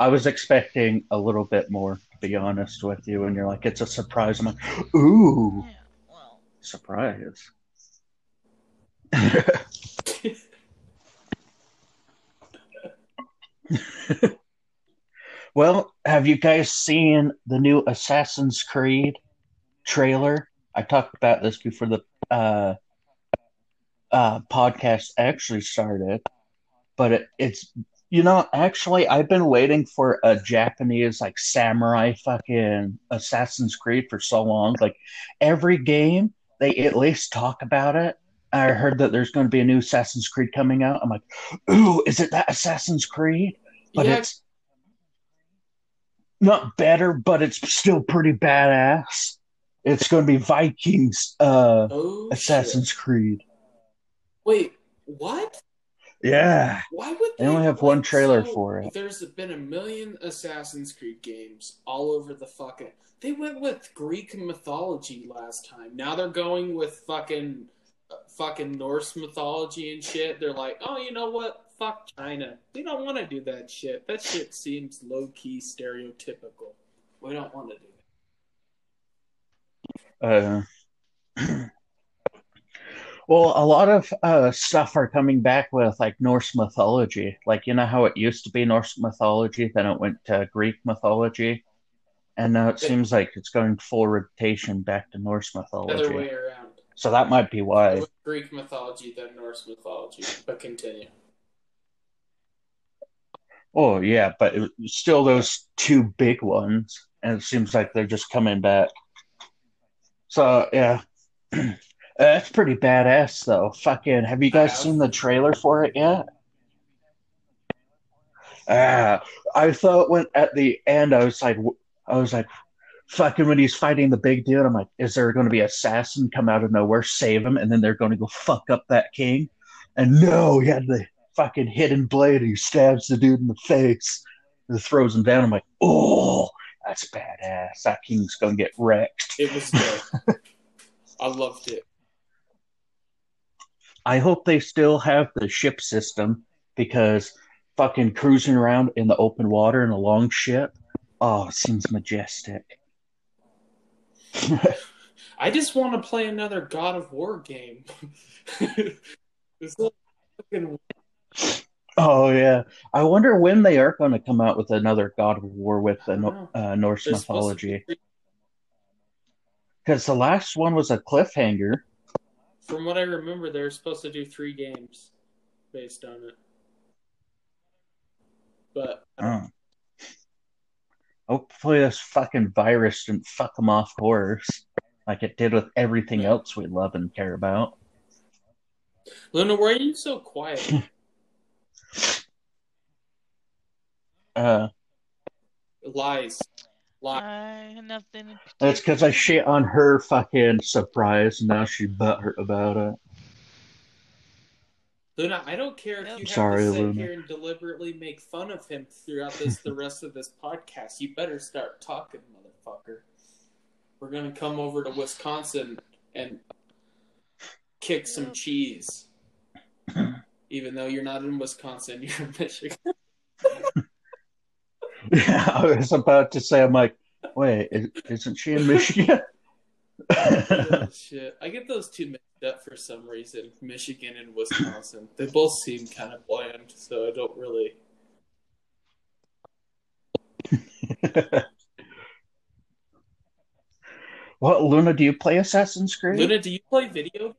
Speaker 2: I was expecting a little bit more, to be honest with you. And you're like, it's a surprise. I'm like, ooh,
Speaker 3: Yeah. Well,
Speaker 2: surprise. [LAUGHS] well, have you guys seen the new Assassin's Creed trailer? I talked about this before the uh, uh, podcast actually started, but it, it's you know actually I've been waiting for a Japanese like samurai fucking Assassin's Creed for so long. Like every game, they at least talk about it. I heard that there's going to be a new Assassin's Creed coming out. I'm like, ooh, is it that Assassin's Creed? But
Speaker 4: yeah,
Speaker 2: it's not better, but it's still pretty badass. It's going to be Vikings uh,
Speaker 4: oh,
Speaker 2: Assassin's
Speaker 4: shit.
Speaker 2: Creed.
Speaker 4: Wait, what?
Speaker 2: Yeah.
Speaker 4: Why would
Speaker 2: They only have one trailer
Speaker 4: so-
Speaker 2: for it.
Speaker 4: There's been a million Assassin's Creed games all over the fucking. They went with Greek mythology last time. Now they're going with fucking, fucking Norse mythology and shit. They're like, oh, you know what? Fuck China. We don't want to do that shit. That shit seems low key stereotypical. We don't want to do that.
Speaker 2: Uh, [CLEARS THROAT] well, a lot of uh, stuff are coming back with like Norse mythology. Like, you know how it used to be Norse mythology, then it went to Greek mythology. And now it seems like it's going full rotation back to Norse
Speaker 4: Other
Speaker 2: mythology.
Speaker 4: way around.
Speaker 2: So that might be why.
Speaker 4: Greek mythology than Norse mythology. But continue.
Speaker 2: Oh yeah, but it, still those two big ones, and it seems like they're just coming back. So yeah, [CLEARS THROAT] that's pretty badass though. Fucking, have you guys seen the trailer for it yet? Ah, I thought when at the end I was like, I was like, fucking when he's fighting the big dude, I'm like, is there going to be assassin come out of nowhere, save him, and then they're going to go fuck up that king? And no, he had the fucking hidden blade. He stabs the dude in the face and throws him down. I'm like, oh, that's badass. That king's to get wrecked.
Speaker 4: It was dope. [LAUGHS] I loved it.
Speaker 2: I hope they still have the ship system because fucking cruising around in the open water in a long ship, oh, it seems majestic. [LAUGHS]
Speaker 4: I just want to play another God of War game. [LAUGHS] Like fucking-
Speaker 2: Oh yeah, I wonder when they are going to come out with another God of War with the uh, Norse
Speaker 4: They're
Speaker 2: mythology.
Speaker 4: be-
Speaker 2: Because the last one was a cliffhanger.
Speaker 4: From what I remember, they're supposed to do three games based on it. But
Speaker 2: Oh. Hopefully, this fucking virus didn't fuck them off course like it did with everything else we love and care about.
Speaker 4: Luna, why are you so quiet? [LAUGHS]
Speaker 2: Uh,
Speaker 4: Lies. Lies.
Speaker 3: I nothing.
Speaker 2: that's because I shit on her fucking surprise, and now she butthurt about it.
Speaker 4: Luna, I don't care if you have
Speaker 2: Sorry,
Speaker 4: to sit
Speaker 2: Luna.
Speaker 4: here and deliberately make fun of him throughout this the rest of this podcast. You better start talking, motherfucker. We're gonna come over to Wisconsin and kick some cheese. Even though you're not in Wisconsin, [LAUGHS] you're in Michigan.
Speaker 2: Yeah, [LAUGHS] I was about to say, I'm like, wait, is, isn't she in Michigan?
Speaker 4: oh, [LAUGHS] shit. I get those two mixed up for some reason. Michigan and Wisconsin. They both seem kind of bland, so I don't really. [LAUGHS]
Speaker 2: what, Luna, do you play Assassin's Creed?
Speaker 4: Luna, do you play video?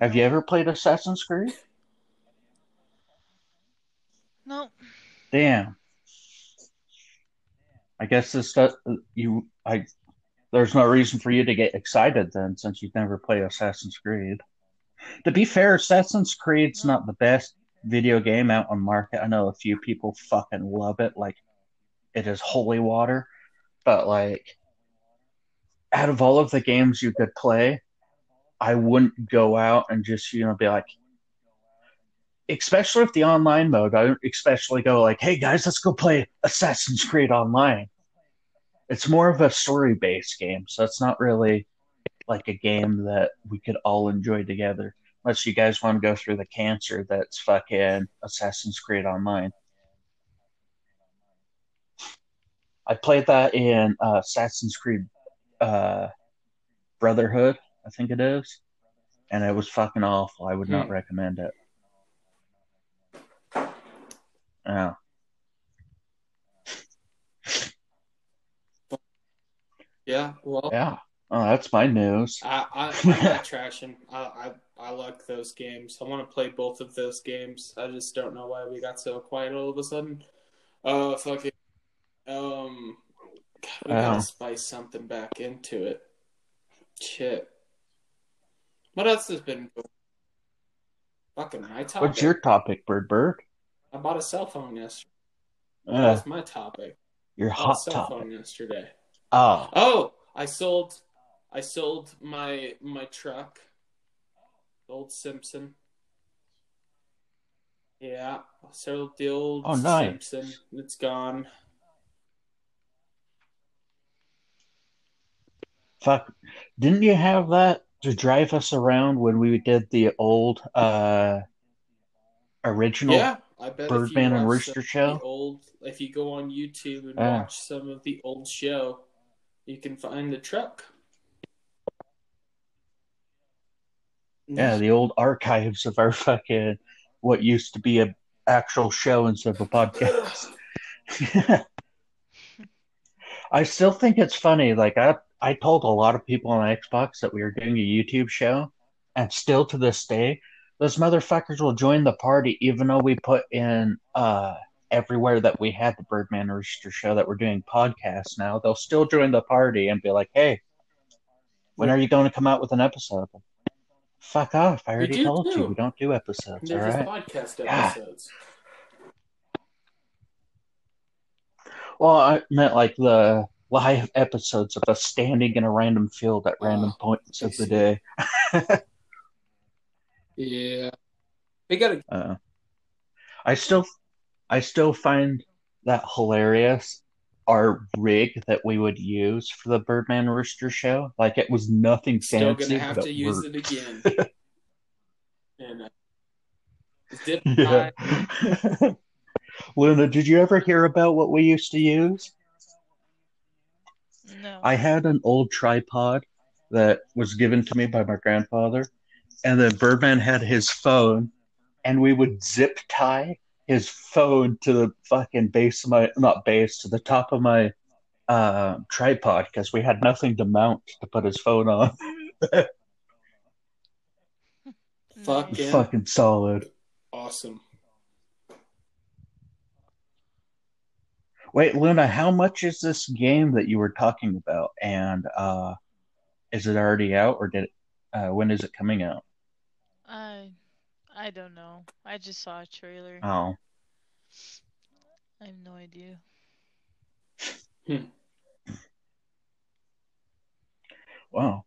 Speaker 2: Have you ever played Assassin's Creed?
Speaker 3: No,
Speaker 2: Damn. I guess this does, you I there's no reason for you to get excited then since you've never played Assassin's Creed. To be fair, Assassin's Creed's not the best video game out on market. I know a few people fucking love it like it is holy water, but like out of all of the games you could play, I wouldn't go out and just you know be like especially with the online mode, I don't especially go like, "Hey guys, let's go play Assassin's Creed Online." It's more of a story-based game, so it's not really like a game that we could all enjoy together. Unless you guys want to go through the cancer that's fucking Assassin's Creed Online. I played that in uh, Assassin's Creed uh, Brotherhood, I think it is, and it was fucking awful. I would not
Speaker 4: Hmm.
Speaker 2: recommend it. Yeah.
Speaker 4: Yeah, well,
Speaker 2: Yeah. Oh, that's my news.
Speaker 4: I, I, not [LAUGHS] trashing. I, I, I like those games. I want to play both of those games. I just don't know why we got so quiet all of a sudden. Uh, fucking, um, God, we
Speaker 2: Oh.
Speaker 4: gotta spice something back into it. Shit. What else has been? Fucking my topic.
Speaker 2: What's your topic, Bird Bird?
Speaker 4: I bought a cell phone yesterday.
Speaker 2: Uh,
Speaker 4: was my topic.
Speaker 2: your
Speaker 4: I bought
Speaker 2: hot
Speaker 4: cell
Speaker 2: topic.
Speaker 4: phone yesterday.
Speaker 2: Oh,
Speaker 4: Oh, I sold I sold my my truck. Old Simpson. Yeah, I sold the old
Speaker 2: Oh, nice.
Speaker 4: Simpson. It's gone.
Speaker 2: fuck. Didn't you have that to drive us around when we did the old uh original?
Speaker 4: Yeah, I bet
Speaker 2: Birdman and Rooster Show?
Speaker 4: old if you go on YouTube and
Speaker 2: Yeah.
Speaker 4: watch some of the old show, you can find the truck.
Speaker 2: Yeah, the old archives of our fucking what used to be a actual show instead of a podcast. [LAUGHS] I still think it's funny. Like I, I told a lot of people on Xbox that we were doing a YouTube show, and still to this day, those motherfuckers will join the party, even though we put in uh everywhere that we had the Birdman Rooster show that we're doing podcasts now. They'll still join the party and be like, "Hey, when are you going to come out with an episode?" Fuck off! I already
Speaker 4: do
Speaker 2: told
Speaker 4: too.
Speaker 2: you we don't do episodes. All
Speaker 4: They're
Speaker 2: right.
Speaker 4: podcast
Speaker 2: Yeah.
Speaker 4: episodes.
Speaker 2: Well, I meant like the live episodes of us standing in a random field at random
Speaker 4: Oh,
Speaker 2: points of the day. [LAUGHS]
Speaker 4: Yeah. They gotta
Speaker 2: Uh, I still, I still find that hilarious. Our rig that we would use for the Birdman Rooster show, like it was nothing
Speaker 4: still
Speaker 2: fancy,
Speaker 4: gonna have to
Speaker 2: it
Speaker 4: use
Speaker 2: worked.
Speaker 4: it again. [LAUGHS] and uh, zip.
Speaker 2: Yeah. [LAUGHS] Luna, did you ever hear about what we used to use?
Speaker 3: No.
Speaker 2: I had an old tripod that was given to me by my grandfather, and then Birdman had his phone, and we would zip tie his phone to the fucking base of my not base to the top of my uh, tripod because we had nothing to mount to put his phone on. [LAUGHS]
Speaker 4: Fuck. Yeah.
Speaker 2: Fucking solid.
Speaker 4: Awesome.
Speaker 2: Wait, Luna, how much is this game that you were talking about? And uh, is it already out, or did it, uh, when is it coming out?
Speaker 3: I I don't know. I just saw a trailer.
Speaker 2: Oh,
Speaker 3: I have no idea.
Speaker 2: wow.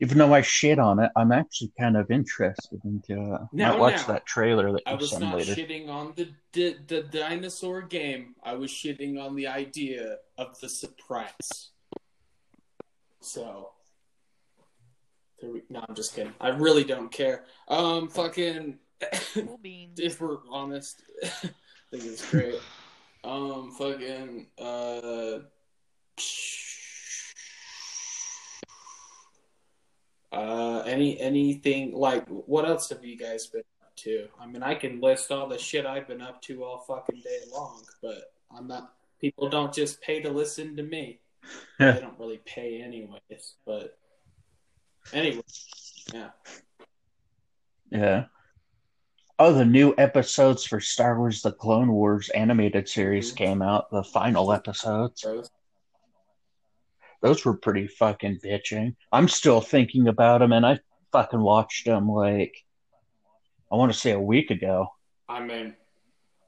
Speaker 2: Even though I shit on it, I'm actually kind of interested into. Uh,
Speaker 4: Now,
Speaker 2: watch
Speaker 4: now.
Speaker 2: that trailer that
Speaker 4: I
Speaker 2: you
Speaker 4: was
Speaker 2: send
Speaker 4: not
Speaker 2: later.
Speaker 4: shitting on the, the the dinosaur game. I was shitting on the idea of the surprise. So, there we, no, I'm just kidding. I really don't care. Um, fucking,
Speaker 3: Cool beans. [LAUGHS]
Speaker 4: if we're honest, [LAUGHS] I think it's great. Um, fucking, uh, uh, any anything like what else have you guys been up to? I mean, I can list all the shit I've been up to all fucking day long, but I'm not. People don't just pay to listen to me. [LAUGHS] they don't really pay anyways, but anyway, yeah.
Speaker 2: Yeah. Oh, the new episodes for Star Wars The Clone Wars animated series
Speaker 4: Mhm.
Speaker 2: came out, the final episodes. Those were pretty fucking bitching. I'm still thinking about them, and I fucking watched them like, I want to say a week ago.
Speaker 4: I mean,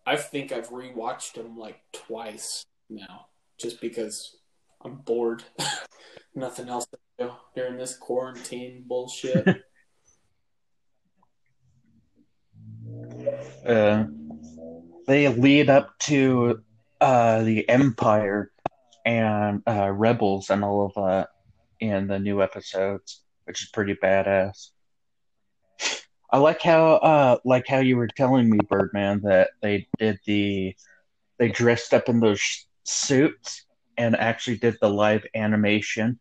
Speaker 4: I think I've rewatched them like twice now, just because I'm bored. [LAUGHS] Nothing else to do during this quarantine bullshit. [LAUGHS]
Speaker 2: Uh, they lead up to uh, the Empire and uh, Rebels and all of that in the new episodes, which is pretty badass. I like how, uh, like how you were telling me, Birdman, that they did the, they dressed up in those sh- suits and actually did the live animation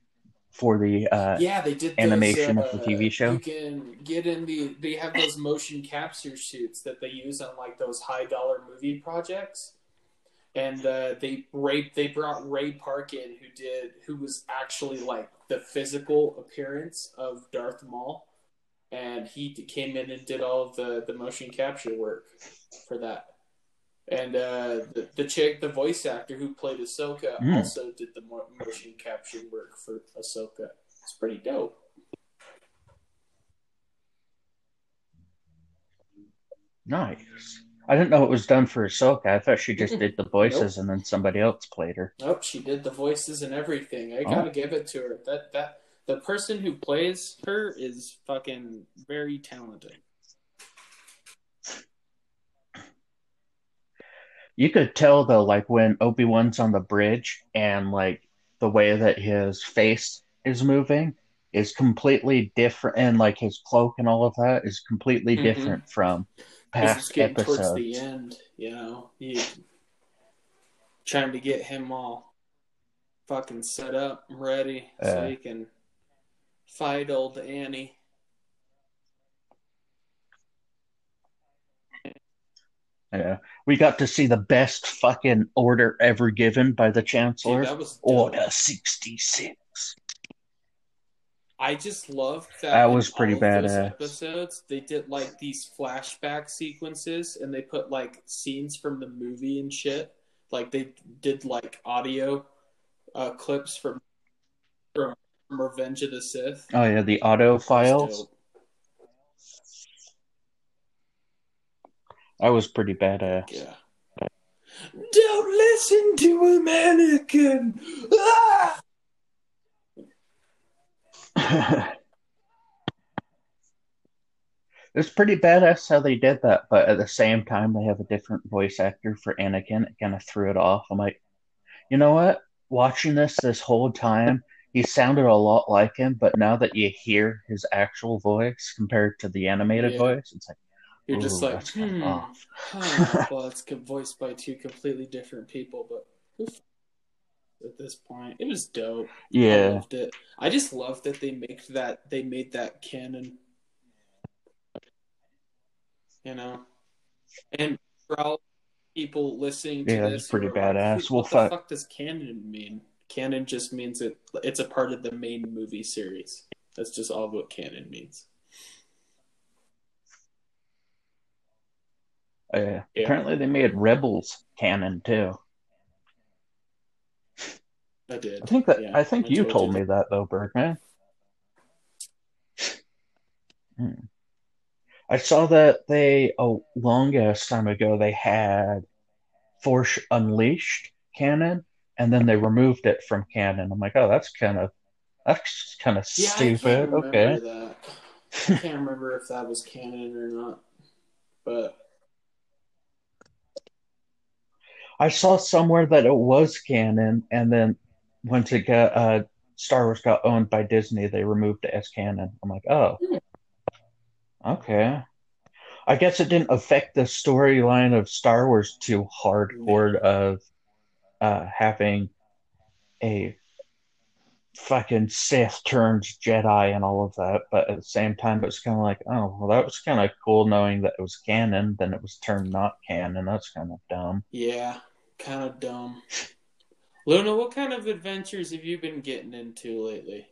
Speaker 2: for the, uh,
Speaker 4: yeah, they did those,
Speaker 2: Animation of
Speaker 4: uh,
Speaker 2: the TV show?
Speaker 4: You can get in the. They have those motion capture shoots that they use on like those high dollar movie projects. And uh, they Ray they brought Ray Park in, who did who was actually like the physical appearance of Darth Maul, and he came in and did all of the the motion capture work for that. And uh, the the chick, the voice actor who played Ahsoka,
Speaker 2: Mm.
Speaker 4: also did the motion capture work for Ahsoka. It's pretty dope.
Speaker 2: nice. I didn't know it was done for Ahsoka. I thought she [LAUGHS] just did the voices and then somebody else played her.
Speaker 4: Nope, she did the voices and everything. I
Speaker 2: Oh.
Speaker 4: gotta give it to her. That that the person who plays her is fucking very talented.
Speaker 2: You could tell though, like when Obi Wan's on the bridge and like the way that his face is moving is completely different, and like his cloak and all of that is completely
Speaker 4: Mhm.
Speaker 2: different from past
Speaker 4: getting towards
Speaker 2: episodes.
Speaker 4: the end, you know. You trying to get him all fucking set up and ready so he can fight old Annie.
Speaker 2: Yeah, we got to see the best fucking order ever given by the
Speaker 4: Dude,
Speaker 2: Chancellor.
Speaker 4: that was dope.
Speaker 2: Order sixty six.
Speaker 4: I just loved that.
Speaker 2: That was pretty badass.
Speaker 4: Episodes they did like these flashback sequences, and they put like scenes from the movie and shit. Like they did like audio uh, clips from from Revenge of the Sith.
Speaker 2: Oh yeah, the auto files. That was pretty badass.
Speaker 4: Yeah. Don't listen to a mannequin. Ah! [LAUGHS]
Speaker 2: it's pretty badass how they did that, but at the same time, they have a different voice actor for Anakin. It kind of threw it off. I'm like, you know what? Watching this this whole time, he sounded a lot like him, but now that you hear his actual voice compared to the animated
Speaker 4: Yeah.
Speaker 2: voice, it's like,
Speaker 4: You're just
Speaker 2: Ooh,
Speaker 4: like, hmm. huh, [LAUGHS] well, it's voiced by two completely different people, but at this point, it was dope. I
Speaker 2: yeah,
Speaker 4: loved it. I just love that they make that they made that canon. You know, and for all people listening to
Speaker 2: Yeah,
Speaker 4: this,
Speaker 2: pretty
Speaker 4: are like,
Speaker 2: badass. Well,
Speaker 4: what
Speaker 2: fuck-
Speaker 4: the fuck does canon mean? Canon just means it. It's a part of the main movie series. That's just all what canon means.
Speaker 2: Uh,
Speaker 4: Yeah.
Speaker 2: apparently they made Rebels canon too.
Speaker 4: I did.
Speaker 2: I think that
Speaker 4: Yeah,
Speaker 2: I think
Speaker 4: I
Speaker 2: you
Speaker 4: told
Speaker 2: told me that though, Birdman. Hmm. I saw that they a long ass time ago they had Force Unleashed canon, and then they removed it from canon. I'm like, oh, that's kind of that's kind of
Speaker 4: Yeah,
Speaker 2: stupid.
Speaker 4: can't
Speaker 2: Okay,
Speaker 4: that. I can't remember if that was canon or not, but
Speaker 2: I saw somewhere that it was canon, and then once it got uh, Star Wars got owned by Disney, they removed it as canon. I'm like, oh,
Speaker 4: Hmm.
Speaker 2: okay. I guess it didn't affect the storyline of Star Wars too hardcore of uh, having a fucking Sith turns Jedi and all of that, but at the same time, it was kind of like, oh, well, that was kind of cool knowing that it was canon. Then it was turned not canon. That's kind of dumb.
Speaker 4: yeah, kind of dumb. Luna, what kind of adventures have you been getting into lately?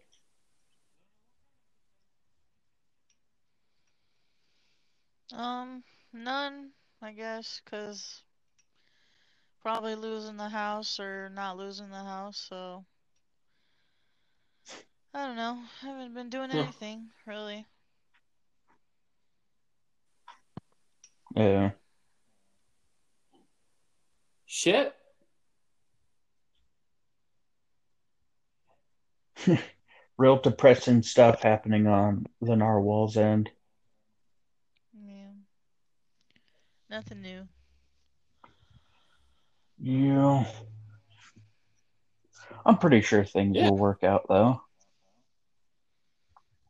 Speaker 3: Um, none, I guess, because probably losing the house or not losing the house, so. I don't know. I haven't been doing anything, really.
Speaker 2: Yeah.
Speaker 4: Shit. [LAUGHS]
Speaker 2: real depressing stuff happening on the narwhal's end.
Speaker 3: Yeah. Nothing new.
Speaker 2: Yeah. I'm pretty sure things
Speaker 4: Yeah.
Speaker 2: will work out though.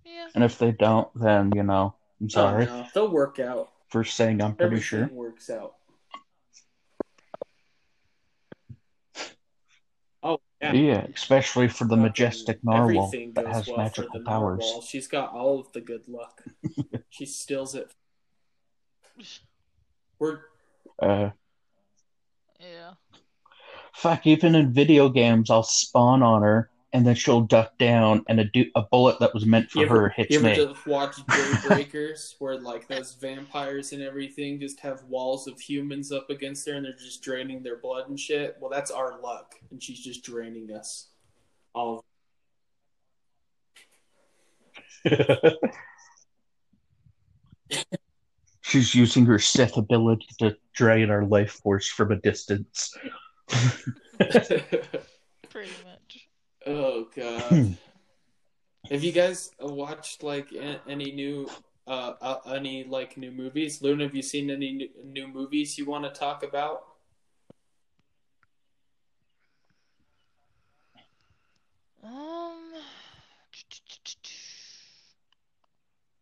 Speaker 3: Yeah.
Speaker 2: And if they don't, then you know, I'm oh, sorry
Speaker 4: Oh, no. They'll work out.
Speaker 2: for saying I'm pretty
Speaker 4: Everything
Speaker 2: sure.
Speaker 4: works out. Oh yeah.
Speaker 2: Yeah, especially for the majestic narwhal
Speaker 4: Everything
Speaker 2: that has
Speaker 4: well
Speaker 2: magical powers.
Speaker 4: narwhal. She's got all of the good luck. [LAUGHS] she steals it. We're
Speaker 2: Uh,
Speaker 3: Yeah.
Speaker 2: fuck, even in video games, I'll spawn on her and then she'll duck down and a, du- a bullet that was meant for
Speaker 4: you ever,
Speaker 2: her hits
Speaker 4: you ever
Speaker 2: me.
Speaker 4: just watch Daybreakers [LAUGHS] where like those vampires and everything just have walls of humans up against her and they're just draining their blood and shit? Well, that's our luck, and she's just draining us. All [LAUGHS]
Speaker 2: She's using her Sith ability to drain our life force from a distance. [LAUGHS]
Speaker 3: Pretty much.
Speaker 4: oh god. [CLEARS THROAT] Have you guys watched like any new uh, uh any like new movies? Luna, have you seen any new, new movies you want to talk about?
Speaker 3: Um.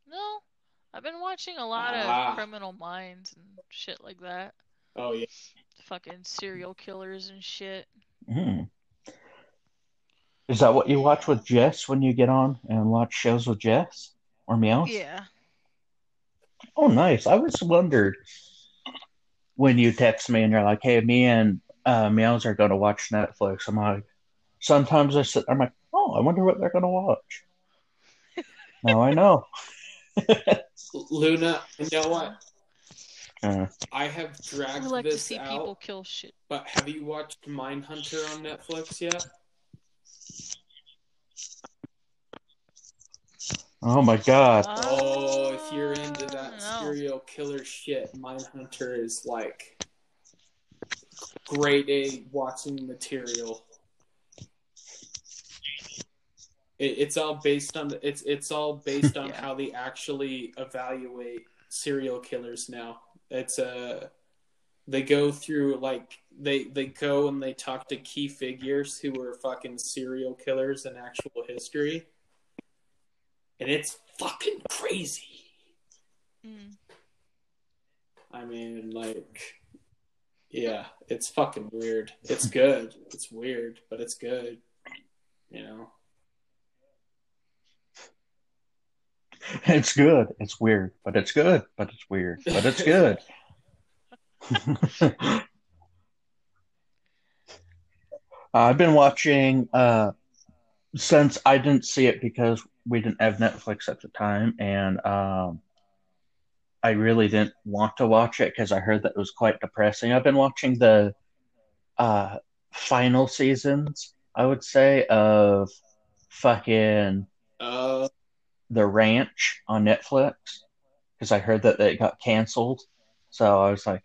Speaker 3: No. I've been watching a lot
Speaker 4: Ah.
Speaker 3: of Criminal Minds and shit like that.
Speaker 4: Oh yeah.
Speaker 3: Fucking serial killers and shit.
Speaker 2: Hmm. Is that what you watch with Jess when you get on and watch shows with Jess or Meows?
Speaker 3: Yeah.
Speaker 2: Oh, nice. I always wondered when you text me and you're like, "Hey, me and uh, Meows are going to watch Netflix." I'm like, sometimes I sit, I'm like, "Oh, I wonder what they're going to watch." [LAUGHS] now I know.
Speaker 4: Luna, you know what?
Speaker 2: Uh,
Speaker 4: I have
Speaker 3: I
Speaker 4: dragged
Speaker 3: like to
Speaker 4: this
Speaker 3: see
Speaker 4: out,
Speaker 3: people kill shit.
Speaker 4: but have you watched Mindhunter on Netflix yet?
Speaker 2: Oh my god.
Speaker 4: Oh, if you're uh, into that serial killer shit, Mindhunter is like grade A watching material. It, it's all based on it's it's all based on [LAUGHS]
Speaker 3: Yeah.
Speaker 4: how they actually evaluate serial killers now. It's a they go through like they they go and they talk to key figures who were fucking serial killers in actual history. And it's fucking crazy.
Speaker 3: Mm.
Speaker 4: I mean, like, yeah, it's fucking weird. It's good. It's weird, but it's good. You know? [LAUGHS]
Speaker 2: It's good. It's weird, but it's good. But it's weird, but it's good. [LAUGHS] [LAUGHS] I've been watching uh, since I didn't see it because we didn't have Netflix at the time, and um, I really didn't want to watch it because I heard that it was quite depressing. I've been watching the uh, final seasons, I would say, of fucking
Speaker 4: Uh,
Speaker 2: The Ranch on Netflix because I heard that it got canceled. So I was like,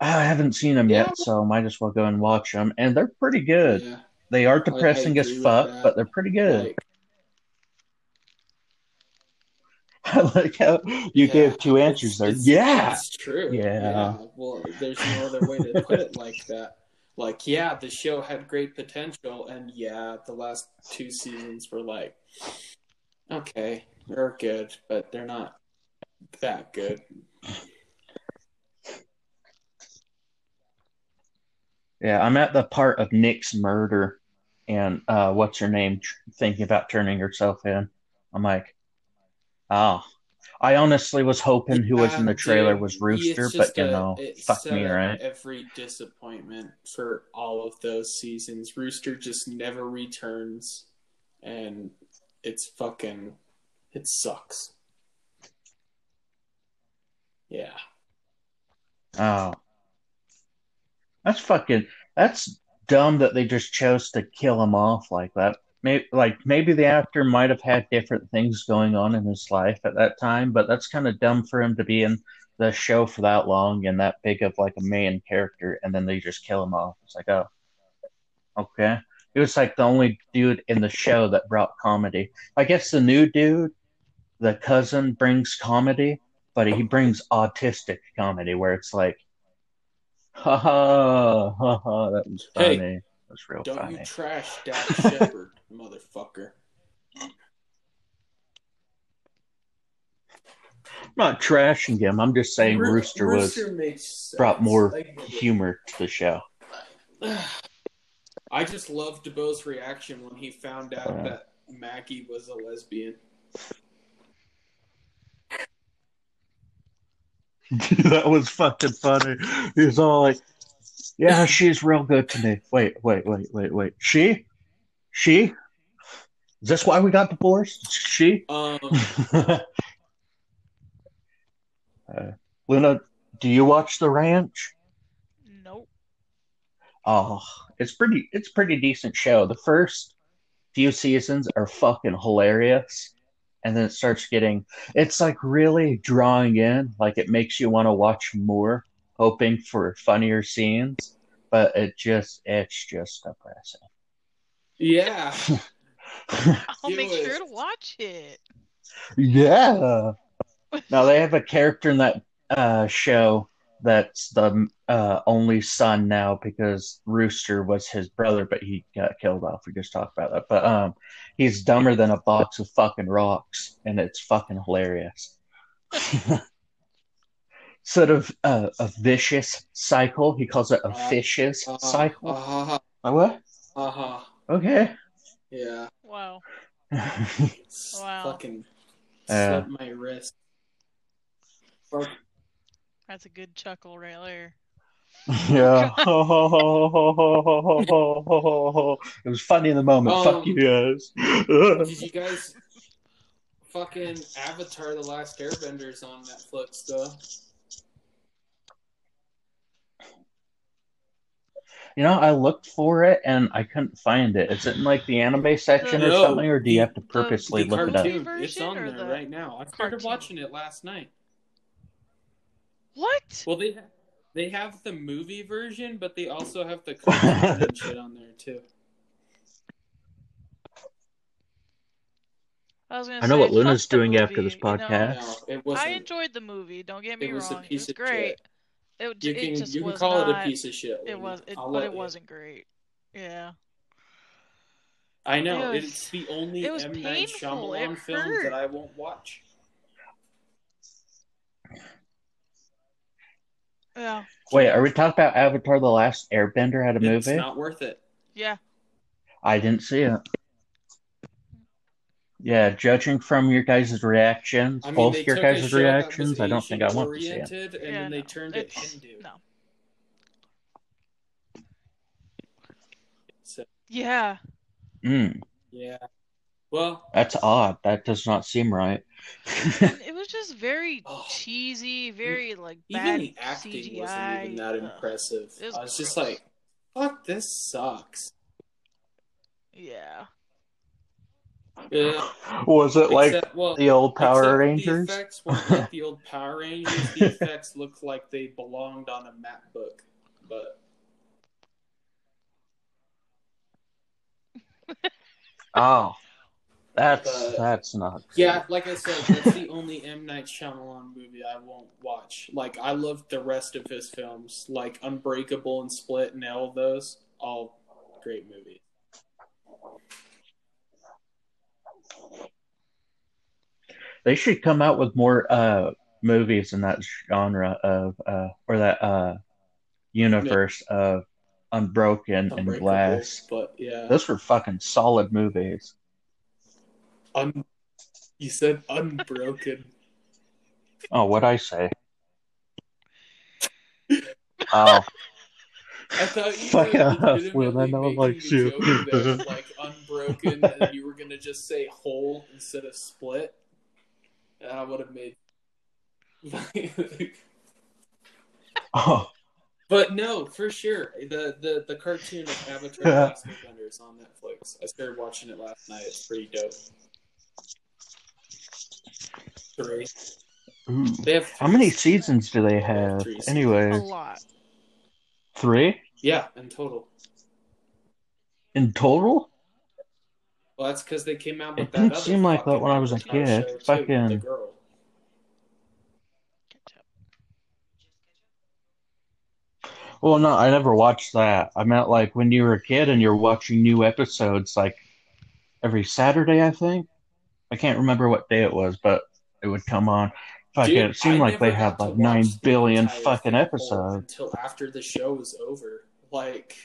Speaker 2: "Ah, I haven't seen them
Speaker 4: Yeah.
Speaker 2: yet, so might as well go and watch them. And they're pretty good.
Speaker 4: yeah.
Speaker 2: They are depressing as fuck, but they're pretty good.
Speaker 4: Like, [LAUGHS]
Speaker 2: I like how you
Speaker 4: yeah,
Speaker 2: gave two answers there.
Speaker 4: it's-
Speaker 2: yeah.
Speaker 4: It's true.
Speaker 2: Yeah.
Speaker 4: Well, there's no other way to put it like that. Like, yeah, the show had great potential, and yeah, the last two seasons were like, okay, they're good, but they're not that good.
Speaker 2: Yeah, I'm at the part of Nick's murder and uh, what's her name tr- thinking about turning herself in. I'm like, oh. I honestly was hoping who was in the trailer
Speaker 4: dude,
Speaker 2: was Rooster, but you
Speaker 4: a-
Speaker 2: know, fuck me, right?
Speaker 4: Every disappointment for all of those seasons. Rooster just never returns, and it's fucking, it sucks. Yeah.
Speaker 2: Oh. That's fucking that's dumb that they just chose to kill him off like that. Maybe like maybe the actor might have had different things going on in his life at that time, but that's kind of dumb for him to be in the show for that long and that big of like a main character and then they just kill him off. It's like, oh. Okay. He was like the only dude in the show that brought comedy. I guess the new dude, the cousin brings comedy, but he brings autistic comedy where it's like Ha ha ha ha! That was funny. that was real
Speaker 4: Don't
Speaker 2: funny.
Speaker 4: you trash [LAUGHS] Dax Shepard, motherfucker.
Speaker 2: I'm not trashing him. I'm just saying
Speaker 4: Roo-
Speaker 2: Rooster was
Speaker 4: Rooster sense.
Speaker 2: brought more
Speaker 4: I get it.
Speaker 2: humor to the show. [SIGHS]
Speaker 4: I just loved DeBo's reaction when he found out
Speaker 2: Yeah.
Speaker 4: that Maggie was a lesbian. [LAUGHS]
Speaker 2: that was fucking funny. He was all like, "Yeah, she's real good to me." Wait, wait, wait, wait, wait. She, she. Is this why we got divorced? She.
Speaker 4: Um, [LAUGHS]
Speaker 2: uh, Luna, do you watch The Ranch?
Speaker 3: Nope.
Speaker 2: Oh, it's pretty. It's a pretty decent show. The first few seasons are fucking hilarious, and then it starts getting. It's like really drawing in. Like it makes you want to watch more, hoping for funnier scenes. But it just, it's just depressing.
Speaker 4: yeah. [LAUGHS]
Speaker 3: I'll
Speaker 4: Do
Speaker 3: make
Speaker 4: it.
Speaker 3: sure to watch it.
Speaker 2: yeah. [LAUGHS] Now they have a character in that uh, show that's the uh, only son now because Rooster was his brother, but he got killed off. We just talked about that. But um, he's dumber than a box of fucking rocks, and it's fucking hilarious. [LAUGHS] sort of uh, a vicious cycle. He calls it a
Speaker 4: Uh,
Speaker 2: vicious
Speaker 4: Uh,
Speaker 2: cycle.
Speaker 4: Uh-huh.
Speaker 2: Uh, what?
Speaker 4: Uh-huh.
Speaker 2: Okay.
Speaker 4: Yeah.
Speaker 3: Wow.
Speaker 4: It's
Speaker 3: Wow.
Speaker 4: Fucking
Speaker 2: Yeah.
Speaker 4: slit my wrist. Fuck.
Speaker 3: That's a good chuckle right there.
Speaker 2: Yeah. [LAUGHS] it was funny in the moment.
Speaker 4: Um,
Speaker 2: Fuck you guys.
Speaker 4: Did you [LAUGHS] guys fucking Avatar: The Last Airbenders on Netflix though?
Speaker 2: You know, I looked for it and I couldn't find it. Is it in like the anime section or something, or do you have to purposely
Speaker 3: the
Speaker 2: look it up?
Speaker 3: cartoon.
Speaker 4: cartoon. It's on there
Speaker 3: the
Speaker 4: right now. I started
Speaker 3: cartoon?
Speaker 4: watching it last night.
Speaker 3: What?
Speaker 4: Well, they They have the movie version, but they also have the cartoon [LAUGHS] and shit on there too.
Speaker 3: I was gonna
Speaker 2: I know
Speaker 3: say,
Speaker 2: what Luna's
Speaker 3: fuck the
Speaker 2: doing after
Speaker 3: movie,
Speaker 2: this
Speaker 3: you know?
Speaker 2: podcast.
Speaker 4: No, it
Speaker 3: I enjoyed the movie. Don't get me
Speaker 4: It was a
Speaker 3: wrong.
Speaker 4: piece
Speaker 3: it was
Speaker 4: of
Speaker 3: great.
Speaker 4: shit.
Speaker 3: It,
Speaker 4: You
Speaker 3: it
Speaker 4: can
Speaker 3: just
Speaker 4: you can
Speaker 3: was
Speaker 4: call it a piece of shit.
Speaker 3: It was, it,
Speaker 4: I'll
Speaker 3: but it
Speaker 4: you.
Speaker 3: wasn't great. Yeah.
Speaker 4: I know
Speaker 3: It was-
Speaker 4: it's the only
Speaker 3: it was
Speaker 4: M Night
Speaker 3: painful. It
Speaker 4: Shyamalan film that I won't watch.
Speaker 3: Yeah.
Speaker 2: Wait, are we talking about Avatar: The Last Airbender had a
Speaker 4: It's
Speaker 2: movie?
Speaker 4: not worth it.
Speaker 3: Yeah.
Speaker 2: I didn't see it. Yeah, judging from your guys' reactions,
Speaker 4: I mean,
Speaker 2: both your
Speaker 4: took
Speaker 2: guys'
Speaker 4: show that was
Speaker 2: reactions, I don't think I want to see it.
Speaker 4: And
Speaker 3: yeah,
Speaker 4: then they
Speaker 3: no.
Speaker 4: turned it Hindu.
Speaker 3: No.
Speaker 4: So
Speaker 3: Yeah.
Speaker 2: Mm,
Speaker 4: yeah, well,
Speaker 2: that's odd. That does not seem right. [LAUGHS]
Speaker 3: It was just very [SIGHS]
Speaker 4: Oh.
Speaker 3: cheesy, very like
Speaker 4: even
Speaker 3: bad
Speaker 4: the acting
Speaker 3: CGI.
Speaker 4: wasn't even that impressive.
Speaker 3: It was
Speaker 4: I was just like, "Fuck, this sucks."
Speaker 3: Yeah.
Speaker 4: Yeah,
Speaker 2: Was it like
Speaker 4: except, well,
Speaker 2: the old Power Rangers?
Speaker 4: The effects weren't like the old Power Rangers. The [LAUGHS] effects looked like they belonged on a map book, but
Speaker 2: Oh, that's
Speaker 4: But-
Speaker 2: that's not.
Speaker 4: Yeah, like I said, that's the only M Night Shyamalan movie I won't watch. Like I love the rest of his films, like Unbreakable and Split, and all of those, all great movies.
Speaker 2: They should come out with more uh movies in that genre of uh or that uh universe of Unbroken and Glass.
Speaker 4: but yeah,
Speaker 2: Those were fucking solid movies.
Speaker 4: Un- you said Unbroken.
Speaker 2: Oh, what I say? Oh,
Speaker 4: I thought you
Speaker 2: Fuck
Speaker 4: legitimately
Speaker 2: Will, I know like you.
Speaker 4: that, like Unbroken, and you were gonna just say whole instead of split. And I would have made. [LAUGHS]
Speaker 2: oh,
Speaker 4: But no, for sure. The the, the cartoon of Avatar: The Last Airbender is on Netflix. I started watching it last night. It's pretty dope. Three.
Speaker 2: ooh.
Speaker 4: They have
Speaker 2: How many
Speaker 4: seasons.
Speaker 2: seasons do they have?
Speaker 4: Three seasons.
Speaker 3: A lot.
Speaker 2: three
Speaker 4: Yeah, in total.
Speaker 2: in total.
Speaker 4: Well, that's because they came out with
Speaker 2: It
Speaker 4: that.
Speaker 2: didn't
Speaker 4: other
Speaker 2: seem like that
Speaker 4: fucking
Speaker 2: when I was a
Speaker 4: Avatar
Speaker 2: kid.
Speaker 4: show, too,
Speaker 2: Fucking-
Speaker 4: the girl.
Speaker 2: Well, no, I never watched that. I meant like when you were a kid and you're watching new episodes like every Saturday, I think. I can't remember what day it was, but it would come on. Fucking,
Speaker 4: Dude,
Speaker 2: it seemed
Speaker 4: I
Speaker 2: like they had like
Speaker 4: watch
Speaker 2: nine
Speaker 4: the
Speaker 2: billion
Speaker 4: entire
Speaker 2: fucking episodes.
Speaker 4: until after the show was over. Like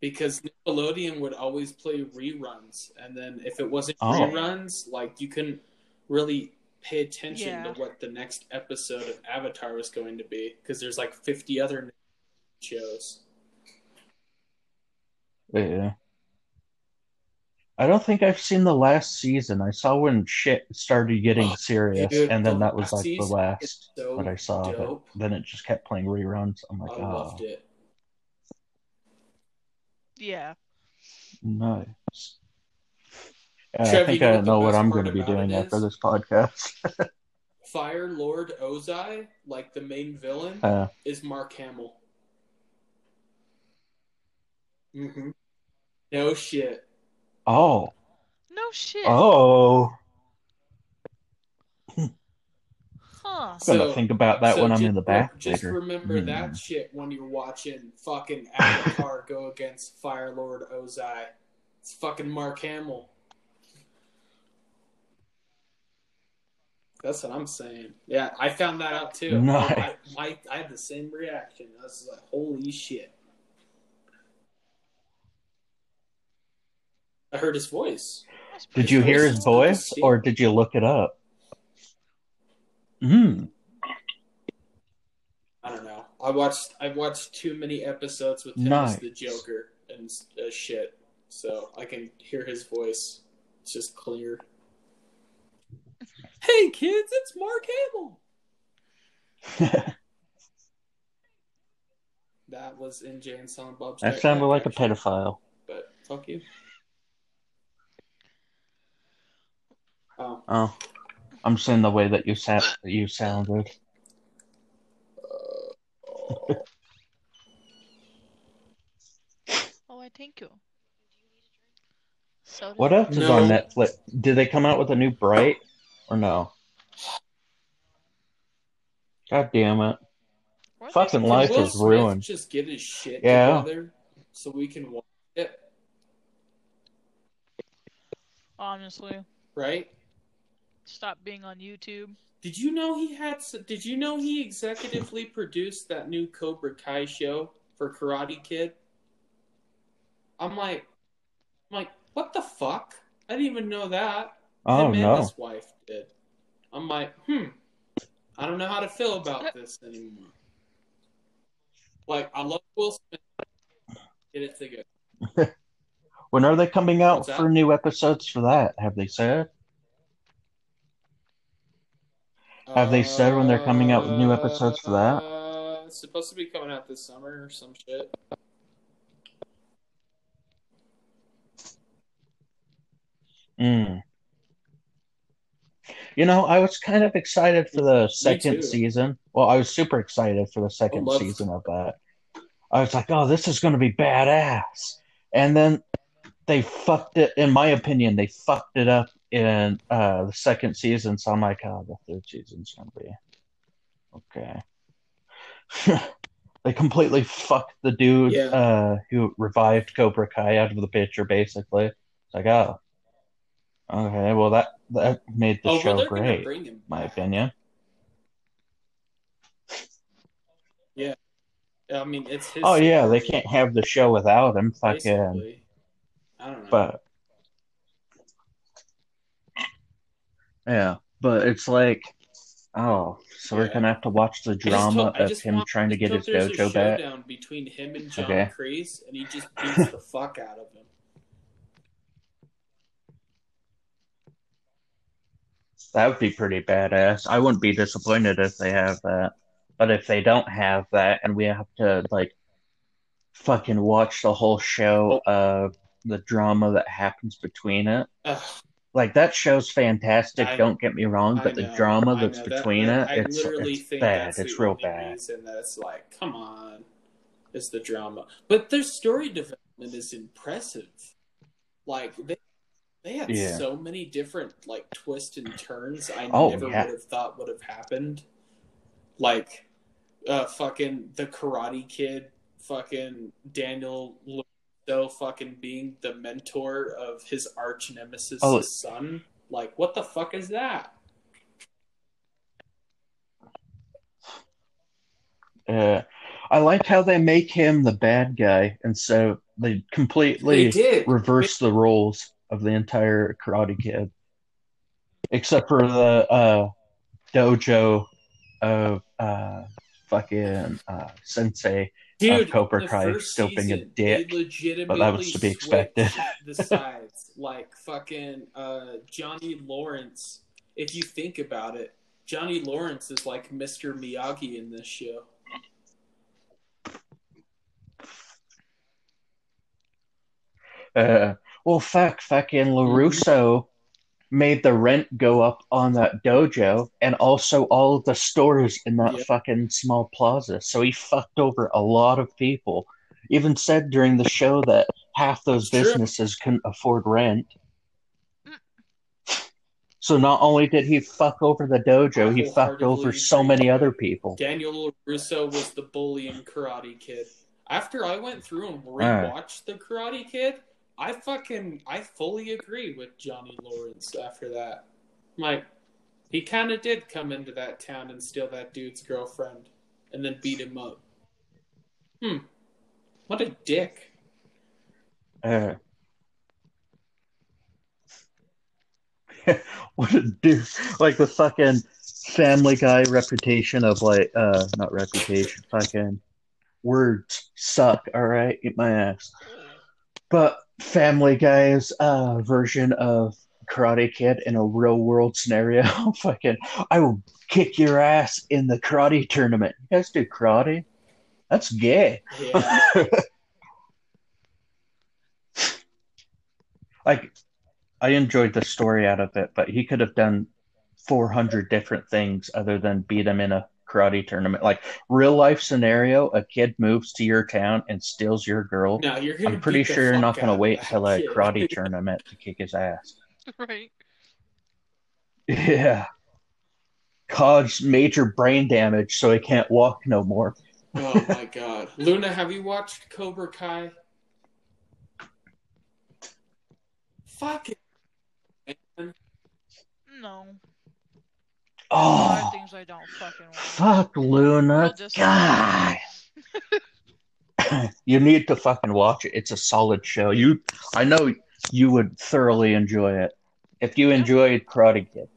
Speaker 4: because Nickelodeon would always play reruns, and then if it wasn't
Speaker 2: Oh.
Speaker 4: reruns, like you couldn't really pay attention
Speaker 3: Yeah.
Speaker 4: to what the next episode of Avatar was going to be because there's like 50 other shows.
Speaker 2: Yeah. I don't think I've seen the last season. I saw when shit started getting
Speaker 4: Oh,
Speaker 2: serious,
Speaker 4: dude,
Speaker 2: and then
Speaker 4: the
Speaker 2: that was like the last
Speaker 4: is so
Speaker 2: that I saw of it. Then it just kept playing reruns. I'm like,
Speaker 4: I
Speaker 2: oh,
Speaker 4: loved it.
Speaker 3: Yeah.
Speaker 2: nice. Yeah, I think
Speaker 4: you know
Speaker 2: I
Speaker 4: what the
Speaker 2: know what I'm going to be doing
Speaker 4: it
Speaker 2: after this podcast. [LAUGHS]
Speaker 4: Fire Lord Ozai, like the main villain,
Speaker 2: Uh,
Speaker 4: is Mark Hamill. Mm-hmm. No shit.
Speaker 2: Oh,
Speaker 3: No shit.
Speaker 2: oh.
Speaker 3: Huh.
Speaker 2: I'm gonna
Speaker 4: So-
Speaker 2: think about that
Speaker 4: So
Speaker 2: when I'm
Speaker 4: just
Speaker 2: in the
Speaker 4: re-
Speaker 2: back
Speaker 4: Just
Speaker 2: later.
Speaker 4: remember
Speaker 2: Hmm.
Speaker 4: that shit when you're watching fucking Avatar [LAUGHS] go against Fire Lord Ozai. It's fucking Mark Hamill. That's what I'm saying. Yeah, I found that out too. [LAUGHS]
Speaker 2: Nice.
Speaker 4: I, I, I had the same reaction. I was like, holy shit. I heard his voice.
Speaker 2: Did you hear his voice, or did you look it up? Hmm.
Speaker 4: I don't know. I watched I've watched too many episodes with him
Speaker 2: Nice.
Speaker 4: as the Joker and uh, shit, so I can hear his voice. It's just clear. [LAUGHS] Hey kids, it's Mark Hamill. [LAUGHS] That was in Jay and Silent Bob's.
Speaker 2: that sounded like a pedophile.
Speaker 4: But fuck you. Oh.
Speaker 2: oh. I'm saying the way that you sat, that you sounded. [LAUGHS]
Speaker 3: oh, I thank you. So
Speaker 2: what else
Speaker 4: no.
Speaker 2: is on Netflix? Did they come out with a new Bright or no? God damn it!
Speaker 3: What
Speaker 2: Fucking life is
Speaker 4: Smith
Speaker 2: ruined.
Speaker 4: Just get his shit
Speaker 2: yeah.
Speaker 4: together so we can watch it.
Speaker 3: Honestly,
Speaker 4: right?
Speaker 3: Stop being on YouTube.
Speaker 4: Did you know he had? Did you know he executively produced that new Cobra Kai show for Karate Kid? I'm like, I'm like, what the fuck? I didn't even know that.
Speaker 2: Oh
Speaker 4: Him and
Speaker 2: no!
Speaker 4: his wife did. I'm like, hmm. I don't know how to feel about this anymore. Like, I love Will Smith. Get it together. [LAUGHS]
Speaker 2: When are they coming out for new episodes for that? Have they said? Have they said when they're coming out with new episodes for that?
Speaker 4: Uh, it's supposed to be coming out this summer or some shit.
Speaker 2: Mm. You know, I was kind of excited for the second season. Well, I was super excited for the second season of that. I was like, "Oh, this is going to be badass," and then they fucked it. In my opinion, they fucked it up in uh, the second season. So I'm like, "Oh, the third season's to be okay." [LAUGHS] they completely fucked the dude
Speaker 4: Yeah.
Speaker 2: uh, who revived Cobra Kai out of the picture. Basically, it's like, oh, okay, well that that made the
Speaker 4: oh,
Speaker 2: show
Speaker 4: they're
Speaker 2: great,
Speaker 4: bring him
Speaker 2: in my opinion. [LAUGHS]
Speaker 4: Yeah, I mean, it's his.
Speaker 2: Oh yeah, they can't have the show without him. Fucking,
Speaker 4: basically. I don't know.
Speaker 2: but yeah, but it's like, oh, so we're
Speaker 4: Yeah.
Speaker 2: gonna have to watch the
Speaker 4: I just
Speaker 2: drama
Speaker 4: I
Speaker 2: of
Speaker 4: just
Speaker 2: him
Speaker 4: want-
Speaker 2: trying to get his
Speaker 4: just hope there's a
Speaker 2: dojo back.
Speaker 4: showdown between him and John
Speaker 2: Okay.
Speaker 4: Kreese, and he just [LAUGHS] beats the fuck out of him.
Speaker 2: That would be pretty badass. I wouldn't be disappointed if they have that. But if they don't have that and we have to like fucking watch the whole show oh. of the drama that happens between it.
Speaker 4: Ugh,
Speaker 2: Like that show's fantastic,
Speaker 4: I-
Speaker 2: don't get me wrong, but the drama
Speaker 4: I
Speaker 2: that's
Speaker 4: know. That-
Speaker 2: between
Speaker 4: that-
Speaker 2: it,
Speaker 4: I
Speaker 2: it's, it's bad.
Speaker 4: that's
Speaker 2: It's real bad.
Speaker 4: Reason that's like, come on, is the drama, but their story development is impressive. Like they, they had
Speaker 2: Yeah.
Speaker 4: so many different like twists and turns. I
Speaker 2: Oh,
Speaker 4: never
Speaker 2: yeah.
Speaker 4: would have thought would have happened. Like, uh, fucking the Karate Kid, fucking Daniel. LaRusso fucking being the mentor of his arch nemesis'
Speaker 2: Oh.
Speaker 4: son. Like, what the fuck is that?
Speaker 2: Uh, I like how they make him the bad guy, and so they completely
Speaker 4: They
Speaker 2: reverse the roles of the entire Karate Kid, except for the uh, dojo of uh, fucking uh, Sensei.
Speaker 4: Dude,
Speaker 2: Cobra Kai
Speaker 4: first
Speaker 2: a dick, but that was to be expected.
Speaker 4: the [LAUGHS] sides. like fucking uh, Johnny Lawrence. If you think about it, Johnny Lawrence is like Mr. Miyagi in this show.
Speaker 2: Uh, well, fuck, fucking LaRusso made the rent go up on that dojo, and also all of the stores in that
Speaker 4: Yeah.
Speaker 2: fucking small plaza. So he fucked over a lot of people. Even said during the show that half those
Speaker 4: It's true.
Speaker 2: businesses couldn't afford rent. So not only did he fuck over the dojo, he fucked over so many other people.
Speaker 4: Daniel LaRusso was the bully in Karate Kid. After I went through and
Speaker 2: Right.
Speaker 4: rewatched the Karate Kid, I fucking I fully agree with Johnny Lawrence after that. Like he kind of did come into that town and steal that dude's girlfriend and then beat him up. Hmm. What a dick.
Speaker 2: Uh, [LAUGHS] what a dude! Like the fucking Family Guy reputation of like, uh, not reputation, fucking words suck. All right, eat my ass. But Family Guy's uh version of Karate Kid in a real world scenario, [LAUGHS] fucking, I will kick your ass in the karate tournament. You guys do karate? That's gay.
Speaker 4: Yeah. [LAUGHS]
Speaker 2: like I enjoyed the story out of it, but he could have done 400 different things other than beat him in a karate tournament. Like real life scenario, a kid moves to your town and steals your girl.
Speaker 4: No, you're gonna
Speaker 2: I'm pretty sure you're not going to wait
Speaker 4: that
Speaker 2: till a
Speaker 4: kid.
Speaker 2: karate [LAUGHS] tournament to kick his ass. [LAUGHS]
Speaker 3: right.
Speaker 2: Yeah. Cause major brain damage so he can't walk no more.
Speaker 4: Oh [LAUGHS] my god. Luna, have you watched Cobra Kai? Fuck it. Man.
Speaker 3: No. A lot
Speaker 2: Oh,
Speaker 3: things I don't fucking watch.
Speaker 2: fuck Luna.
Speaker 3: I'll just-
Speaker 2: God. [LAUGHS] you need to fucking watch it. It's a solid show. You, I know you would thoroughly enjoy it. If you
Speaker 3: Yeah.
Speaker 2: enjoyed Karate Kid,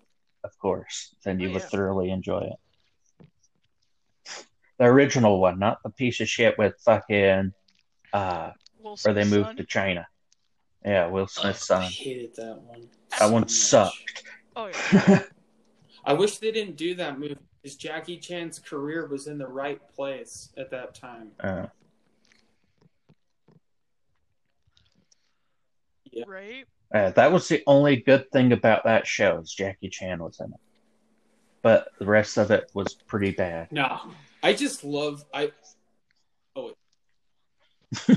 Speaker 2: of course, then you
Speaker 3: Oh,
Speaker 2: would
Speaker 3: yeah.
Speaker 2: thoroughly enjoy it. The original one, not the piece of shit with fucking, uh,
Speaker 3: Will
Speaker 2: where they moved
Speaker 3: son?
Speaker 2: to China. Yeah, Will Smith's
Speaker 4: I
Speaker 2: son.
Speaker 4: hated that one.
Speaker 2: That one
Speaker 4: much.
Speaker 2: sucked.
Speaker 3: Oh yeah. [LAUGHS]
Speaker 4: I wish they didn't do that movie because Jackie Chan's career was in the right place at that time.
Speaker 2: Uh,
Speaker 4: Yeah.
Speaker 3: Right.
Speaker 2: uh, that was the only good thing about that show is Jackie Chan was in it. But the rest of it was pretty bad.
Speaker 4: No, I just love. I Oh. [LAUGHS]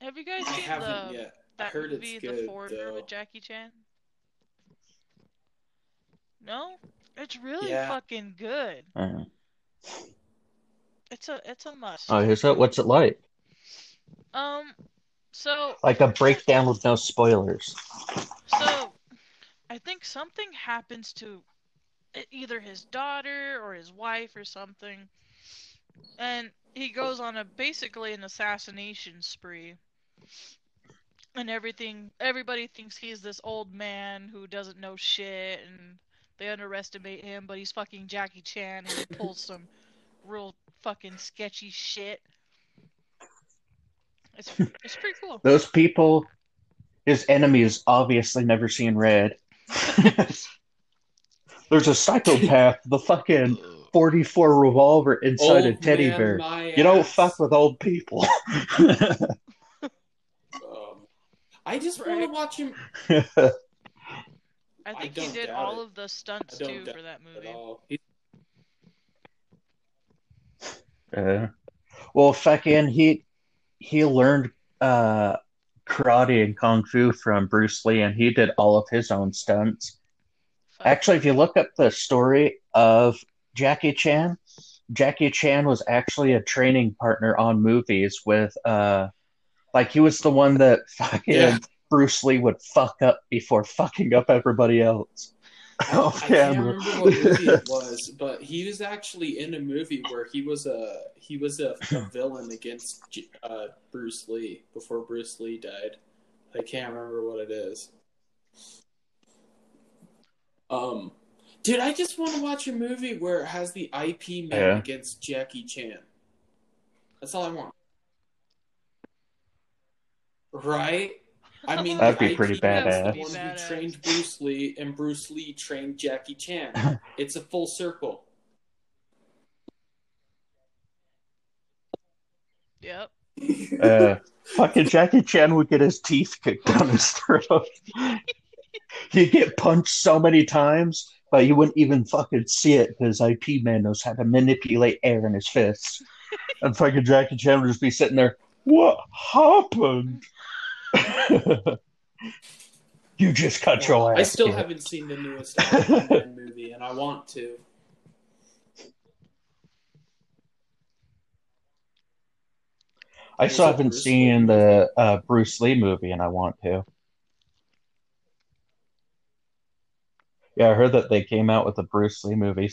Speaker 3: Have you guys
Speaker 4: I
Speaker 3: seen
Speaker 4: haven't
Speaker 3: the
Speaker 4: yet. I
Speaker 3: that
Speaker 4: heard
Speaker 3: movie,
Speaker 4: it's
Speaker 3: The
Speaker 4: good
Speaker 3: Foreigner
Speaker 4: though.
Speaker 3: with Jackie Chan? No, it's really
Speaker 4: Yeah.
Speaker 3: fucking good.
Speaker 2: Uh,
Speaker 3: It's a it's a must.
Speaker 2: oh, is it? What's it like?
Speaker 3: Um, so
Speaker 2: Like a breakdown with no spoilers.
Speaker 3: so I think something happens to either his daughter or his wife or something, and he goes on a basically an assassination spree. And everything, everybody thinks he's this old man who doesn't know shit, and they underestimate him. But he's fucking Jackie Chan, and he pulls some [LAUGHS] real fucking sketchy shit. It's it's pretty cool.
Speaker 2: Those people, his enemies, obviously never seen red. [LAUGHS] There's a psychopath, the fucking 44 revolver inside a teddy
Speaker 4: man,
Speaker 2: bear.
Speaker 4: my
Speaker 2: You don't fuck with old people. [LAUGHS]
Speaker 4: Um, I just want to watch him
Speaker 3: I
Speaker 4: I
Speaker 3: think he did all
Speaker 4: it.
Speaker 3: of the stunts too for that movie.
Speaker 4: all.
Speaker 2: Uh, well, fucking he he learned uh, karate and kung fu from Bruce Lee, and he did all of his own stunts.
Speaker 3: Fuck.
Speaker 2: Actually, if you look up the story of Jackie Chan, Jackie Chan was actually a training partner on movies with uh, like he was the one that [LAUGHS] fucking
Speaker 4: Yeah.
Speaker 2: Bruce Lee would fuck up before fucking up everybody else.
Speaker 4: I, [LAUGHS]
Speaker 2: Off
Speaker 4: I can't remember what movie it was, but he was actually in a movie where he was a he was a, a [CLEARS THROAT] villain against uh, Bruce Lee before Bruce Lee died. I can't remember what it is. Um, dude, I just want to watch a movie where it has the Ip Man
Speaker 2: Yeah.
Speaker 4: against Jackie Chan. That's all I want. Right? I mean,
Speaker 2: That'd
Speaker 4: the
Speaker 2: be pretty
Speaker 4: Ip Man's
Speaker 2: badass.
Speaker 4: The one who trained Bruce Lee, and Bruce Lee trained Jackie Chan. [LAUGHS] it's a full circle.
Speaker 3: Yep.
Speaker 2: Uh, fucking Jackie Chan would get his teeth kicked down his throat. He'd get punched so many times, but you wouldn't even fucking see it because Ip Man knows how to manipulate air in his fists. And fucking Jackie Chan would just be sitting there, What happened? [LAUGHS] you just cut your ass.
Speaker 4: I still
Speaker 2: kid."
Speaker 4: haven't seen the newest Iron [LAUGHS] movie, and I want to.
Speaker 2: I still
Speaker 4: Is it
Speaker 2: haven't
Speaker 4: Bruce
Speaker 2: seen
Speaker 4: Lee?
Speaker 2: the uh, Bruce Lee movie, and I want to. Yeah, I heard that they came out with a Bruce Lee movie,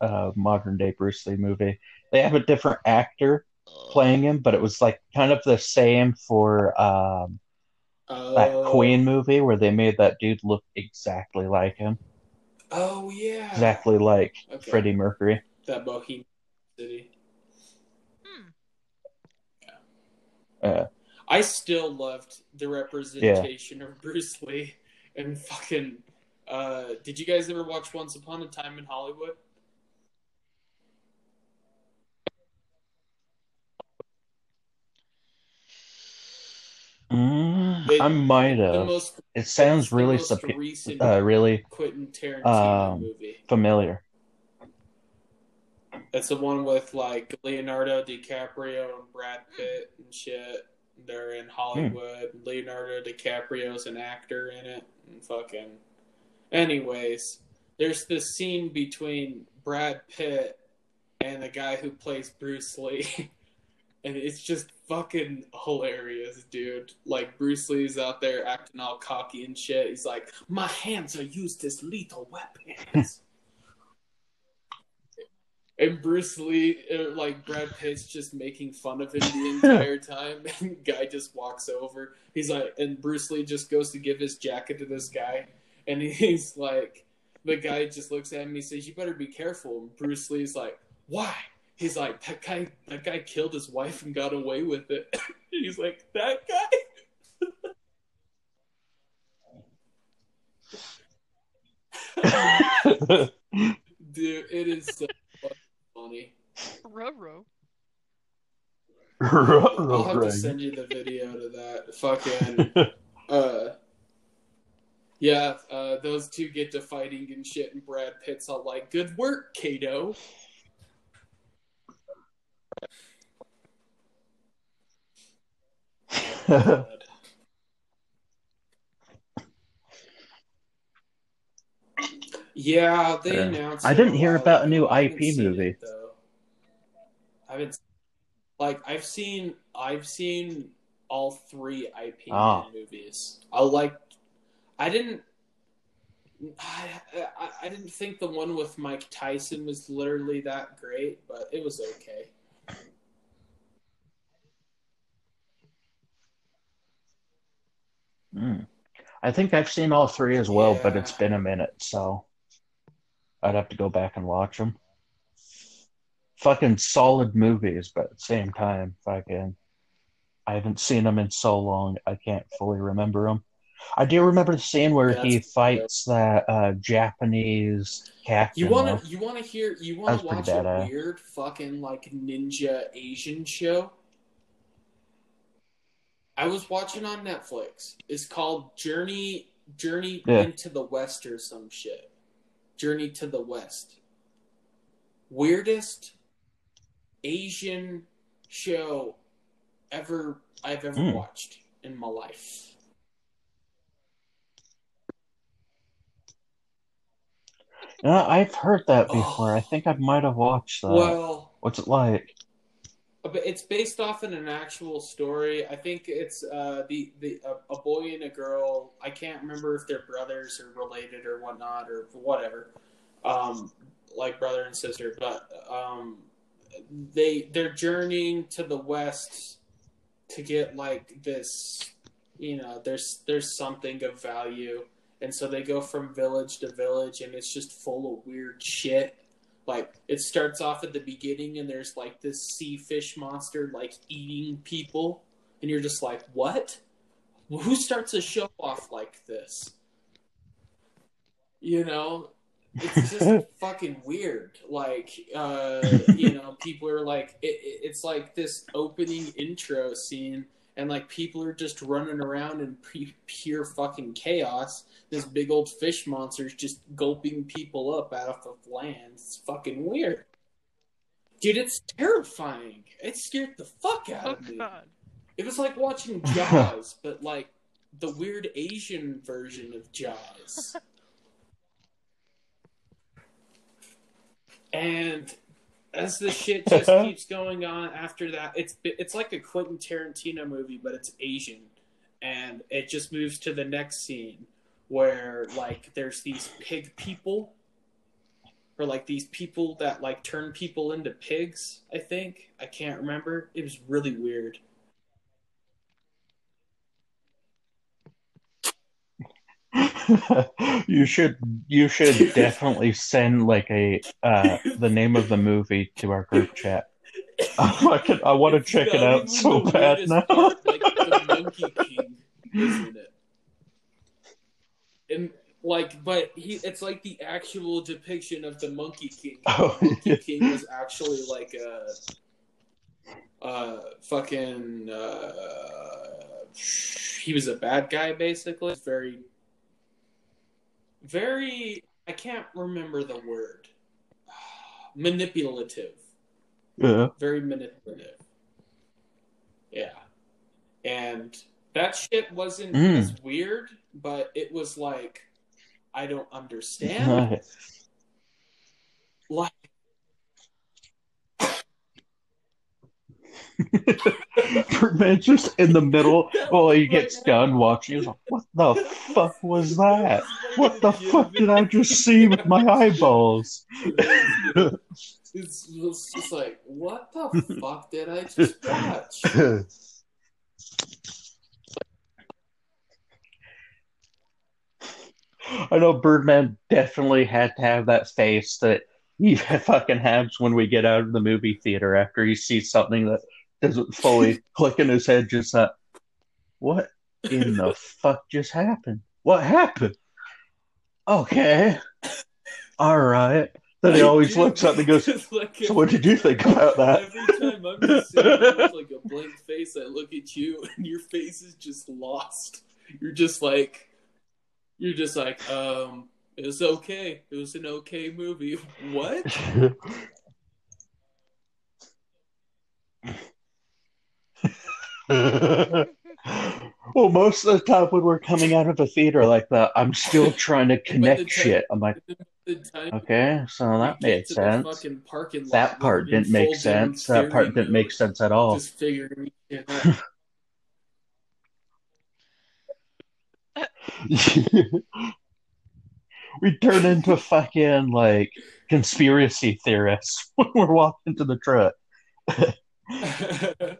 Speaker 2: uh, modern day Bruce Lee movie. They have a different actor playing him, but it was like kind of the same for um, that
Speaker 4: Oh,
Speaker 2: Queen movie where they made that dude look exactly like him,
Speaker 4: Oh yeah,
Speaker 2: exactly like
Speaker 4: Okay.
Speaker 2: Freddie Mercury.
Speaker 4: That Bohemian City.
Speaker 3: Hmm.
Speaker 2: Uh,
Speaker 4: I still loved the representation of Bruce Lee and fucking. Uh, did you guys ever watch Once Upon a Time in Hollywood?
Speaker 2: I might have.
Speaker 4: most.
Speaker 2: It sounds really,
Speaker 4: most
Speaker 2: sup-
Speaker 4: recent
Speaker 2: uh, really
Speaker 4: Quentin Tarantino
Speaker 2: um,
Speaker 4: movie.
Speaker 2: familiar.
Speaker 4: It's the one with like Leonardo DiCaprio and Brad Pitt and shit. They're in Hollywood. Leonardo DiCaprio's an actor in it. And fucking. Anyways, there's this scene between Brad Pitt and the guy who plays Bruce Lee. [LAUGHS] and it's just fucking hilarious, dude. Like Bruce Lee's out there acting all cocky and shit. He's like, "My hands are used as lethal weapons." [LAUGHS] and Bruce Lee, uh, like Brad Pitt's, just making fun of him the [LAUGHS] entire time. [LAUGHS] And guy just walks over. He's like, and Bruce Lee just goes to give his jacket to this guy, and he's like, the guy just looks at him. He says, "You better be careful." And Bruce Lee's like, "Why?" He's like, that guy, that guy killed his wife and got away with it. [LAUGHS] he's like, that guy. [LAUGHS] Dude, it is so funny.
Speaker 3: Roro.
Speaker 4: I'll have to send you the video to that. Fucking, [LAUGHS] uh, yeah, uh, those two get to fighting and shit, and Brad Pitt's all like, "Good work, Kato." [LAUGHS] yeah, they
Speaker 2: Yeah.
Speaker 4: announced.
Speaker 2: I didn't hear about a new IP movie.
Speaker 4: It. I haven't. Like I've seen, I've seen all three IP
Speaker 2: Ah.
Speaker 4: movies. I like. I didn't. I, I I didn't think the one with Mike Tyson was literally that great, but it was okay.
Speaker 2: Mm. I think I've seen all three as well, but it's been a minute, so I'd have to go back and watch them. Fucking solid movies, but at the same time, fucking, I haven't seen them in so long, I can't fully remember them. I do remember the scene where
Speaker 4: Yeah,
Speaker 2: he fights that uh, Japanese captain.
Speaker 4: You want to you want to hear you want to watch a weird fucking like ninja Asian show? I was watching on Netflix. It's called Journey Journey
Speaker 2: Yeah.
Speaker 4: into the West or some shit. Journey to the West. Weirdest Asian show ever I've ever
Speaker 2: Hmm.
Speaker 4: watched in my life.
Speaker 2: Yeah, I've heard that before.
Speaker 4: Oh.
Speaker 2: I think I might have watched that.
Speaker 4: Well,
Speaker 2: What's it like?
Speaker 4: But it's based off in an actual story. I think it's uh, the the a, a boy and a girl. I can't remember if they're brothers or related or whatnot or whatever, um, like brother and sister. But um, they they're journeying to the west to get like this. You know, there's there's something of value, and so they go from village to village, and it's just full of weird shit like it starts off at the beginning and there's like this sea fish monster like eating people. And you're just like what? Who starts a show off like this? You know? It's just [LAUGHS] fucking weird. Like uh [LAUGHS] you know people are like it, it- it's like this opening intro scene and like people are just running around in pre- [LAUGHS] pure fucking chaos this big old fish monster's just gulping people up out of the land. It's fucking weird. Dude, it's terrifying. It scared the fuck out
Speaker 3: Oh
Speaker 4: of me.
Speaker 3: Oh, god.
Speaker 4: It was like watching [LAUGHS] Jaws, but like the weird Asian version of Jaws. and as the shit just [LAUGHS] keeps going on after that, it's it's like a Quentin Tarantino movie, but it's Asian, and it just moves to the next scene where like there's these pig people, or like these people that like turn people into pigs. I think I can't remember. It was really weird. [LAUGHS]
Speaker 2: you should you should definitely send like a uh the name of the movie to our group chat. [LAUGHS] I, can, I want to check it out so bad now.
Speaker 4: like the Monkey King, isn't it? And like, but he, it's like the actual depiction of the Monkey King. [LAUGHS]
Speaker 2: Oh,
Speaker 4: the Monkey
Speaker 2: yeah.
Speaker 4: King was actually like a, uh, fucking, uh, he was a bad guy basically. Very, very. I can't remember the word. [SIGHS] manipulative,
Speaker 2: Yeah.
Speaker 4: very manipulative. Yeah, and that shit wasn't
Speaker 2: Mm.
Speaker 4: as weird, but it was like I don't understand. [LAUGHS] Like [LAUGHS]
Speaker 2: Birdman's just in the middle while [LAUGHS] oh, he gets done watching. He's like, "What the fuck was that? What the fuck did I just see with my eyeballs?"
Speaker 4: It's, it's just like, what the fuck did I just watch?
Speaker 2: I know Birdman definitely had to have that face that [LAUGHS] he fucking has when we get out of the movie theater after he sees something that doesn't fully [LAUGHS] click in his head. Just that, what in the fuck just happened? What happened? Okay, all right. Then he always looks up and [LAUGHS] goes,
Speaker 4: like
Speaker 2: "So what did you think about that?"
Speaker 4: Every time I'm just sitting there with like a blank face, I look at you and your face is just lost. You're just like, you're just like, um, it was okay. It was an okay movie. [LAUGHS] What? [LAUGHS]
Speaker 2: well, most of the time when we're coming out of a theater like that, I'm still [LAUGHS] trying to connect
Speaker 4: time-
Speaker 2: shit. I'm like, okay, so that made sense. That part didn't make sense. That part didn't make sense at all.
Speaker 4: Just figuring it out. [LAUGHS]
Speaker 2: we turn into fucking like conspiracy theorists [LAUGHS] when we're walking to the truck. [LAUGHS]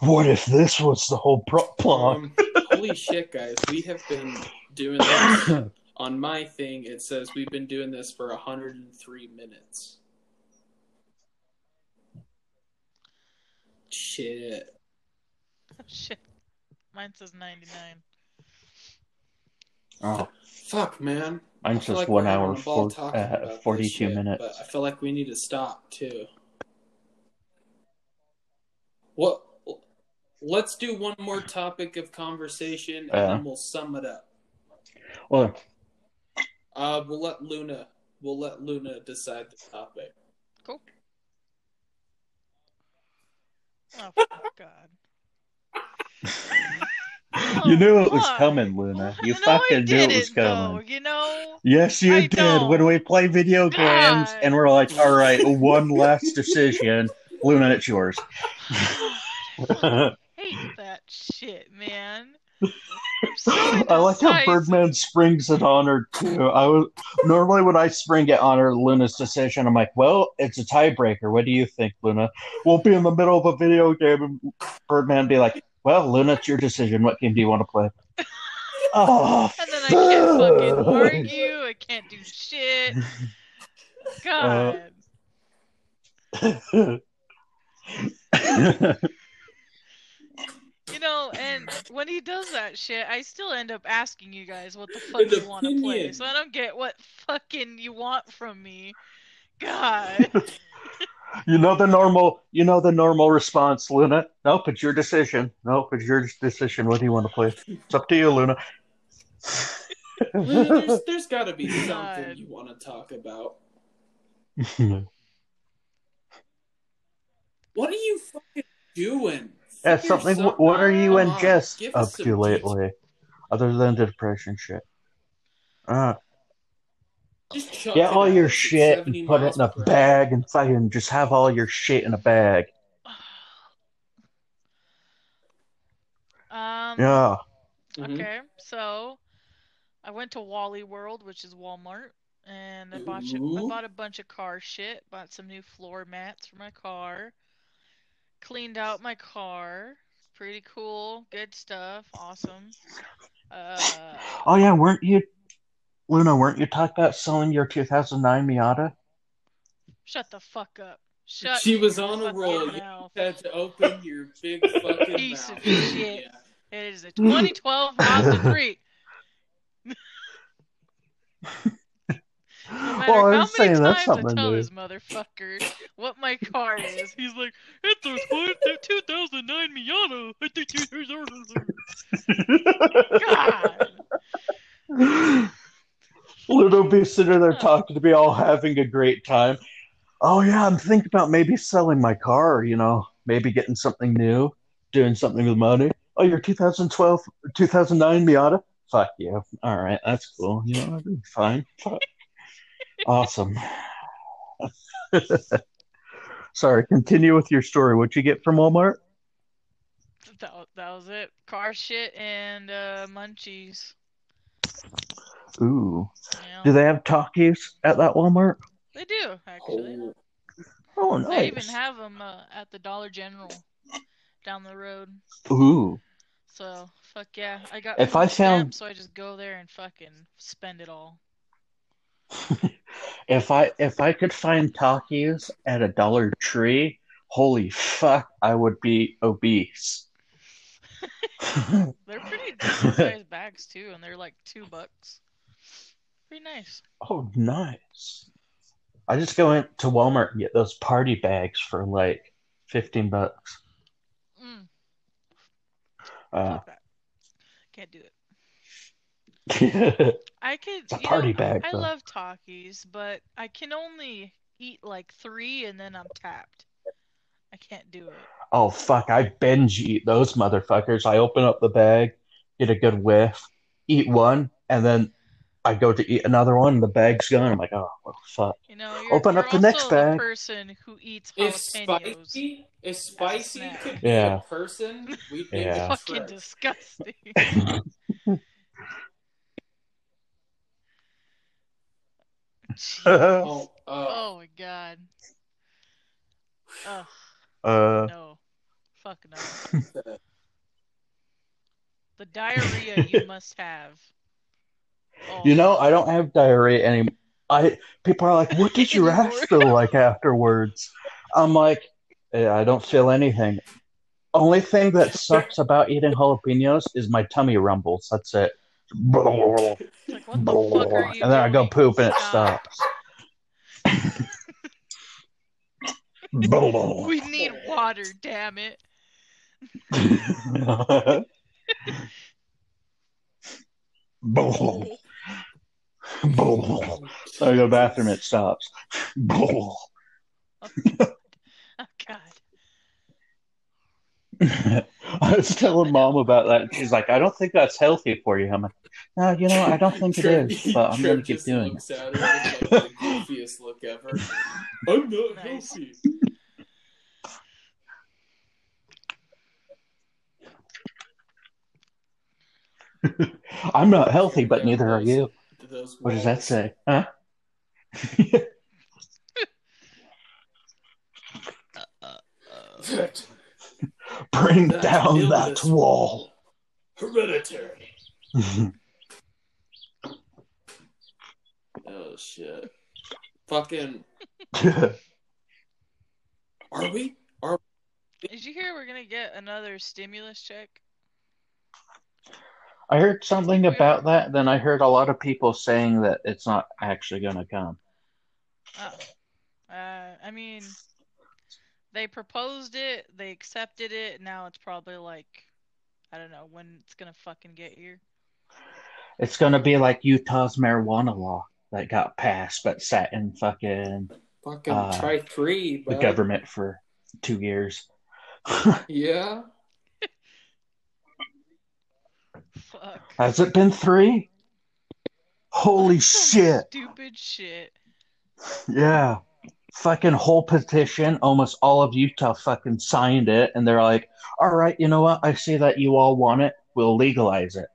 Speaker 2: what if this was the whole pro- plot?
Speaker 4: Um, holy shit, guys! We have been doing this [COUGHS] on my thing. It says we've been doing this for 103 minutes. Shit.
Speaker 3: Shit. Mine says 99.
Speaker 2: Oh,
Speaker 4: Fuck, man. I'm
Speaker 2: just
Speaker 4: like
Speaker 2: one hour,
Speaker 4: a
Speaker 2: four, uh, 42
Speaker 4: shit,
Speaker 2: minutes.
Speaker 4: But I feel like we need to stop too. What? Let's do one more topic of conversation, and
Speaker 2: Yeah.
Speaker 4: then we'll sum it up.
Speaker 2: Well,
Speaker 4: Uh, we'll let Luna. We'll let Luna decide the topic.
Speaker 3: Cool. Oh, [LAUGHS] God.
Speaker 2: Oh, you knew it was
Speaker 3: fuck.
Speaker 2: coming, Luna. [LAUGHS] You
Speaker 3: no,
Speaker 2: fucking knew it was coming.
Speaker 3: Though, you know?
Speaker 2: Yes, you
Speaker 3: I
Speaker 2: did.
Speaker 3: don't.
Speaker 2: When we play video games
Speaker 3: God.
Speaker 2: and we're like, all right, one last decision. Luna, it's yours.
Speaker 3: I [LAUGHS] hate that shit, man. So [LAUGHS]
Speaker 2: I like how. Birdman springs it on her too. I was normally when I spring it on her Luna's decision, I'm like, well, it's a tiebreaker. What do you think, Luna? We'll be in the middle of a video game and Birdman be like, well, Luna, it's your decision. What game do you want to play? [LAUGHS] Oh,
Speaker 3: And then I can't fucking
Speaker 2: fuck.
Speaker 3: argue. I can't do shit. God. [LAUGHS] Uh, [LAUGHS] you know, and when he does that shit, I still end up asking you guys what the fuck
Speaker 4: An
Speaker 3: you want to play. So I don't get what fucking you want from me. God.
Speaker 2: You know the normal. You know the normal response, Luna. Nope, it's your decision. Nope, it's your decision. What do you want to play? It's up to you, Luna.
Speaker 4: Luna, there's, [LAUGHS] there's got to be [LAUGHS]
Speaker 3: God.
Speaker 4: something you want to talk about. [LAUGHS] What are you fucking doing?
Speaker 2: Yeah,
Speaker 4: Figure
Speaker 2: something.
Speaker 4: something
Speaker 2: What are you and
Speaker 4: out.
Speaker 2: Jess up
Speaker 4: us some
Speaker 2: to
Speaker 4: details.
Speaker 2: lately, other than the depression shit? Uh,
Speaker 4: Just chuck
Speaker 2: get all your shit and put it in a
Speaker 4: hour.
Speaker 2: bag and fucking just have all your shit in a bag.
Speaker 3: Um,
Speaker 2: Yeah.
Speaker 4: Mhm.
Speaker 3: Okay, so I went to Wally World, which is Walmart, and I bought you, I bought a bunch of car shit. Bought some new floor mats for my car. Cleaned out my car. Pretty cool. Good stuff. Awesome. Uh,
Speaker 2: Oh yeah, weren't you, Luna? Weren't you talking about selling your 2009 Miata?
Speaker 3: shut the fuck up. Shut
Speaker 4: She was
Speaker 3: your
Speaker 4: on a
Speaker 3: fucking
Speaker 4: roll. You
Speaker 3: mouth.
Speaker 4: had to open your big [LAUGHS] fucking
Speaker 3: Piece of shit.
Speaker 4: Yeah.
Speaker 3: It is a 2012 Mazda [LAUGHS] 3. No matter
Speaker 2: Well, I'm
Speaker 3: how
Speaker 2: saying
Speaker 3: many
Speaker 2: that's
Speaker 3: times I
Speaker 2: something
Speaker 3: tell
Speaker 2: new.
Speaker 3: this motherfucker what my car is, he's like, "It's a 2009 Miata." I think you- [LAUGHS] God,
Speaker 2: Luna be sitting there talking to me, all having a great time, oh yeah, I'm thinking about maybe selling my car. You know, maybe getting something new, doing something with money. Oh, your 2012, 2009 Miata. Fuck you. All right, that's cool. You know, fine. Fuck. awesome. [LAUGHS] Sorry, continue with your story. What'd you get from Walmart?
Speaker 3: That, that was it. Car shit and uh, munchies.
Speaker 2: Ooh.
Speaker 3: Yeah.
Speaker 2: Do they have Takis at that Walmart?
Speaker 3: They do actually.
Speaker 4: Oh,
Speaker 2: Oh,
Speaker 3: They even have them uh, at the Dollar General down the road.
Speaker 2: Ooh.
Speaker 3: So fuck yeah, I got
Speaker 2: If I found-
Speaker 3: stamps, so I just go there and fucking spend it all. [LAUGHS]
Speaker 2: If I if I could find Takis at a Dollar Tree, holy fuck, I would be obese. [LAUGHS]
Speaker 3: They're pretty decent [LAUGHS] sized bags too, and they're like two bucks. Pretty nice.
Speaker 2: oh, nice. I just go into Walmart and get those party bags for like fifteen bucks.
Speaker 3: Mm,
Speaker 2: Uh.
Speaker 3: Can't do it. [LAUGHS] I could.
Speaker 2: It's a
Speaker 3: you know,
Speaker 2: party bag,
Speaker 3: I
Speaker 2: though.
Speaker 3: love Takis, but I can only eat like three, and then I'm tapped. I can't do it.
Speaker 2: oh fuck, I binge eat those motherfuckers. I open up the bag, get a good whiff, eat one, and then I go to eat another one, the bag's gone. I'm like, oh well, fuck.
Speaker 3: You know, you're,
Speaker 2: Open
Speaker 3: you're
Speaker 2: up the next
Speaker 3: also
Speaker 2: bag.
Speaker 3: person who eats
Speaker 4: if
Speaker 3: jalapenos.
Speaker 4: spicy, if spicy
Speaker 3: snack.
Speaker 4: could be
Speaker 2: Yeah.
Speaker 4: a person, we'd name
Speaker 2: Yeah.
Speaker 4: it
Speaker 3: Fucking
Speaker 4: Shrek.
Speaker 3: disgusting. Jeez. [LAUGHS]
Speaker 4: Oh, uh,
Speaker 3: Oh my god. Ugh,
Speaker 2: uh,
Speaker 3: no. Fuck no. [LAUGHS] The diarrhea you must have. Oh,
Speaker 2: you know, I don't have diarrhea anymore. I people are like, "What did your [LAUGHS] ass feel like afterwards?" I'm like, "Eh, I don't feel anything. Only thing that sucks [LAUGHS] about eating jalapenos is my tummy rumbles. That's it.
Speaker 3: like, what the fuck are you
Speaker 2: and then I go poop and it
Speaker 3: Stop.
Speaker 2: stops. [LAUGHS]
Speaker 3: We need water, damn it.
Speaker 2: I go to the bathroom, it stops.
Speaker 3: Oh god. [LAUGHS]
Speaker 2: I was telling mom about that. and She's like, I don't think that's healthy for you. I'm like, no, you know, I don't think it
Speaker 4: Trip-
Speaker 2: is, but I'm going to keep
Speaker 4: just
Speaker 2: doing it.
Speaker 4: looks at her like the goofiest look ever. I'm not
Speaker 3: Nice.
Speaker 4: healthy. [LAUGHS]
Speaker 2: I'm not healthy, but neither are you.
Speaker 4: Those
Speaker 2: What does that say? Huh?
Speaker 4: That [LAUGHS]
Speaker 2: Bring
Speaker 4: That
Speaker 2: down that wall.
Speaker 4: hereditary. [LAUGHS] Oh shit. Fucking. [LAUGHS] Are we? Are
Speaker 3: Did you hear we're gonna get another stimulus check?
Speaker 2: I heard something about that. Then I heard a lot of people saying that it's not actually going to come.
Speaker 3: Oh. Uh, I mean, they proposed it, they accepted it. Now it's probably like, I don't know when it's gonna fucking get here.
Speaker 2: It's going to be like Utah's marijuana law that got passed but sat in fucking
Speaker 4: fucking
Speaker 2: Uh,
Speaker 4: try three?
Speaker 2: the government for two years. [LAUGHS]
Speaker 4: Yeah.
Speaker 3: Fuck.
Speaker 2: Has it been three? Holy shit.
Speaker 3: Stupid shit.
Speaker 2: Yeah. Fucking whole petition. Almost all of Utah fucking signed it. And they're like, all right, you know what? I see that you all want it. We'll legalize it.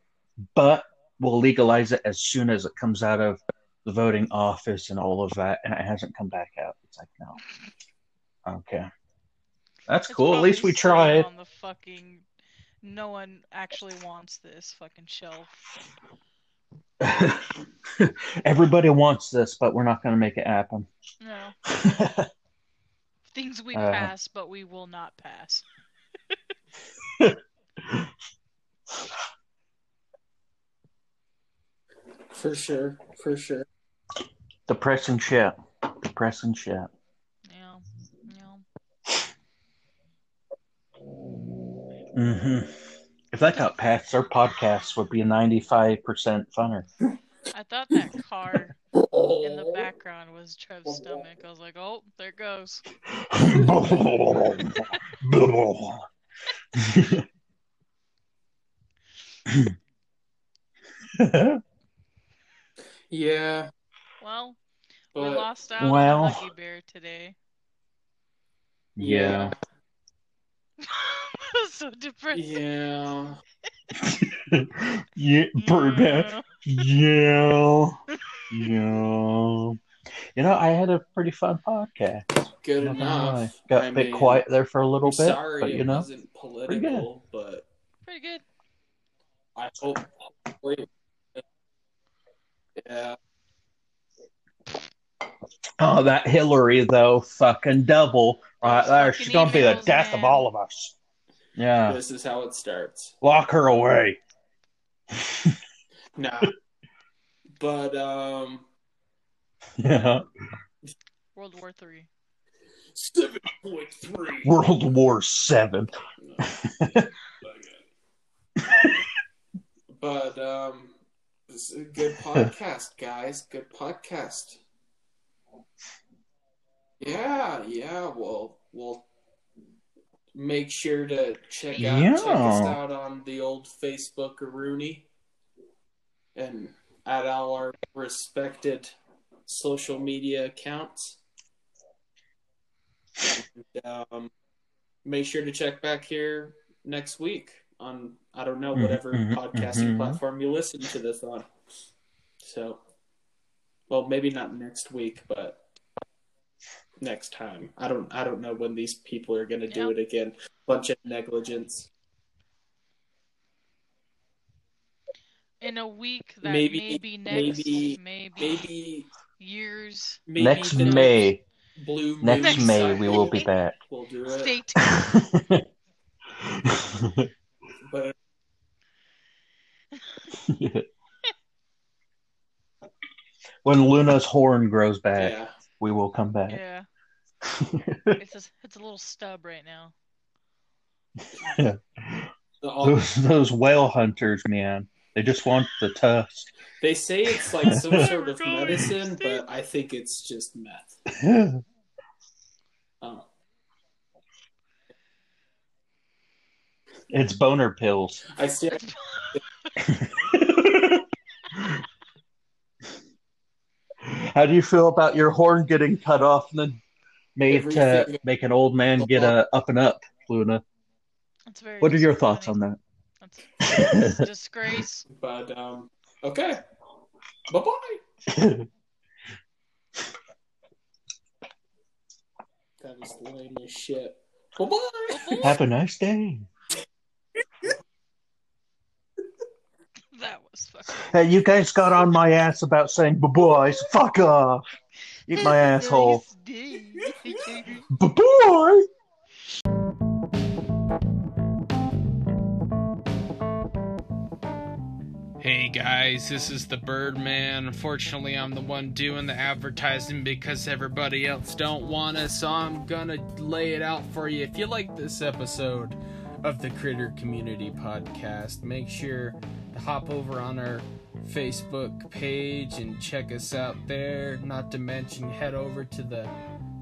Speaker 2: But we'll legalize it as soon as it comes out of the voting office and all of that. And it hasn't come back out. It's like, no. Okay. That's
Speaker 3: It's
Speaker 2: cool. At least we tried.
Speaker 3: On the fucking, no one actually wants this fucking shelf. [LAUGHS]
Speaker 2: Everybody wants this, but we're not going to make it happen.
Speaker 3: No [LAUGHS] things we
Speaker 2: Uh.
Speaker 3: pass, but we will not pass. [LAUGHS]
Speaker 4: For sure. For sure.
Speaker 2: Depressing shit. Depressing shit.
Speaker 3: Yeah. Yeah.
Speaker 2: Hmm If that got passed, our podcast would be 95% funner.
Speaker 3: I thought that car in the background was Trev's stomach. I was like, oh, there it goes.
Speaker 4: Yeah,
Speaker 3: Well, we lost out
Speaker 2: Well.
Speaker 3: on the Huggy Bear today.
Speaker 2: yeah. [LAUGHS] [LAUGHS]
Speaker 3: so depressing.
Speaker 4: yeah, [LAUGHS]
Speaker 2: yeah, Birdman. Yeah. [LAUGHS] Yeah. You know, I had a pretty fun podcast.
Speaker 4: good
Speaker 2: Not gonna lie.
Speaker 4: enough.
Speaker 2: Got
Speaker 4: I
Speaker 2: a bit
Speaker 4: mean,
Speaker 2: quiet there for a little
Speaker 4: I'm
Speaker 2: bit,
Speaker 4: sorry
Speaker 2: but you
Speaker 4: it
Speaker 2: know,
Speaker 4: wasn't political, but
Speaker 3: Pretty good.
Speaker 4: I hope. hopefully- Yeah,
Speaker 2: oh, that Hillary though, fucking double right there.
Speaker 3: fucking
Speaker 2: She's gonna be the death
Speaker 3: man.
Speaker 2: of all of us. Yeah,
Speaker 4: this is how it starts.
Speaker 2: lock her away. [LAUGHS]
Speaker 4: Nah, but um,
Speaker 2: Yeah,
Speaker 3: World War Three.
Speaker 4: seven point three.
Speaker 2: World War Seven. [LAUGHS]
Speaker 4: But um, this is a good podcast, guys. Good podcast. Yeah, yeah. Well, we'll make sure to check out check us out on the old Facebook Rooney and at all our respected social media accounts. And, um, make sure to check back here next week on I don't know
Speaker 2: Mhm,
Speaker 4: whatever
Speaker 2: mhm,
Speaker 4: podcasting
Speaker 2: mhm.
Speaker 4: platform you listen to this on. So, well, maybe not next week, but next time. I don't I don't know when these people are going to do
Speaker 3: Yeah.
Speaker 4: it again. Bunch of negligence.
Speaker 3: In a week that
Speaker 4: Maybe-
Speaker 3: maybe, next,
Speaker 4: maybe-
Speaker 3: maybe,
Speaker 4: Maybe,
Speaker 3: years.
Speaker 4: maybe
Speaker 2: next
Speaker 4: the
Speaker 2: May,
Speaker 4: blue moon
Speaker 2: next May we will be back. [LAUGHS]
Speaker 4: We'll do it.
Speaker 3: Stay tuned. [LAUGHS]
Speaker 4: But [LAUGHS]
Speaker 2: when Luna's horn grows back,
Speaker 4: yeah,
Speaker 2: we will come back.
Speaker 3: Yeah, [LAUGHS] it's a, it's a little stub right now.
Speaker 4: the- all,
Speaker 2: those those whale hunters, man, they just want the tusk.
Speaker 4: they say it's like [LAUGHS] some sort of medicine, but I think it's just meth. Oh. [LAUGHS]
Speaker 2: it's boner pills.
Speaker 4: I see.
Speaker 2: How do you feel about your horn getting cut off and then made to
Speaker 4: Everything-
Speaker 2: make an old man get a up and up, Luna?
Speaker 3: That's very.
Speaker 2: What are your thoughts on that?
Speaker 3: That's a disgrace. [LAUGHS]
Speaker 4: But um, okay. Bye bye. [LAUGHS] That was lame as shit. Bye bye.
Speaker 2: Have a nice day. [LAUGHS]
Speaker 3: That was fucking.
Speaker 2: Hey, you guys got on my ass about saying bye boys. Fuck off. Eat my asshole. [LAUGHS] Boy.
Speaker 5: Hey guys, this is the Birdman. Unfortunately, I'm the one doing the advertising because everybody else don't want it, so I'm gonna lay it out for you. If you like this episode of the Critter Community Podcast, make sure to hop over on our Facebook page and check us out there. Not to mention, head over to the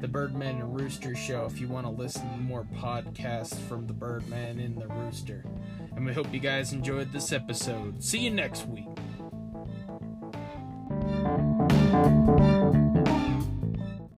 Speaker 5: the Birdman and Rooster show if you want to listen to more podcasts from the Birdman and the Rooster. And we hope you guys enjoyed this episode. See you next week.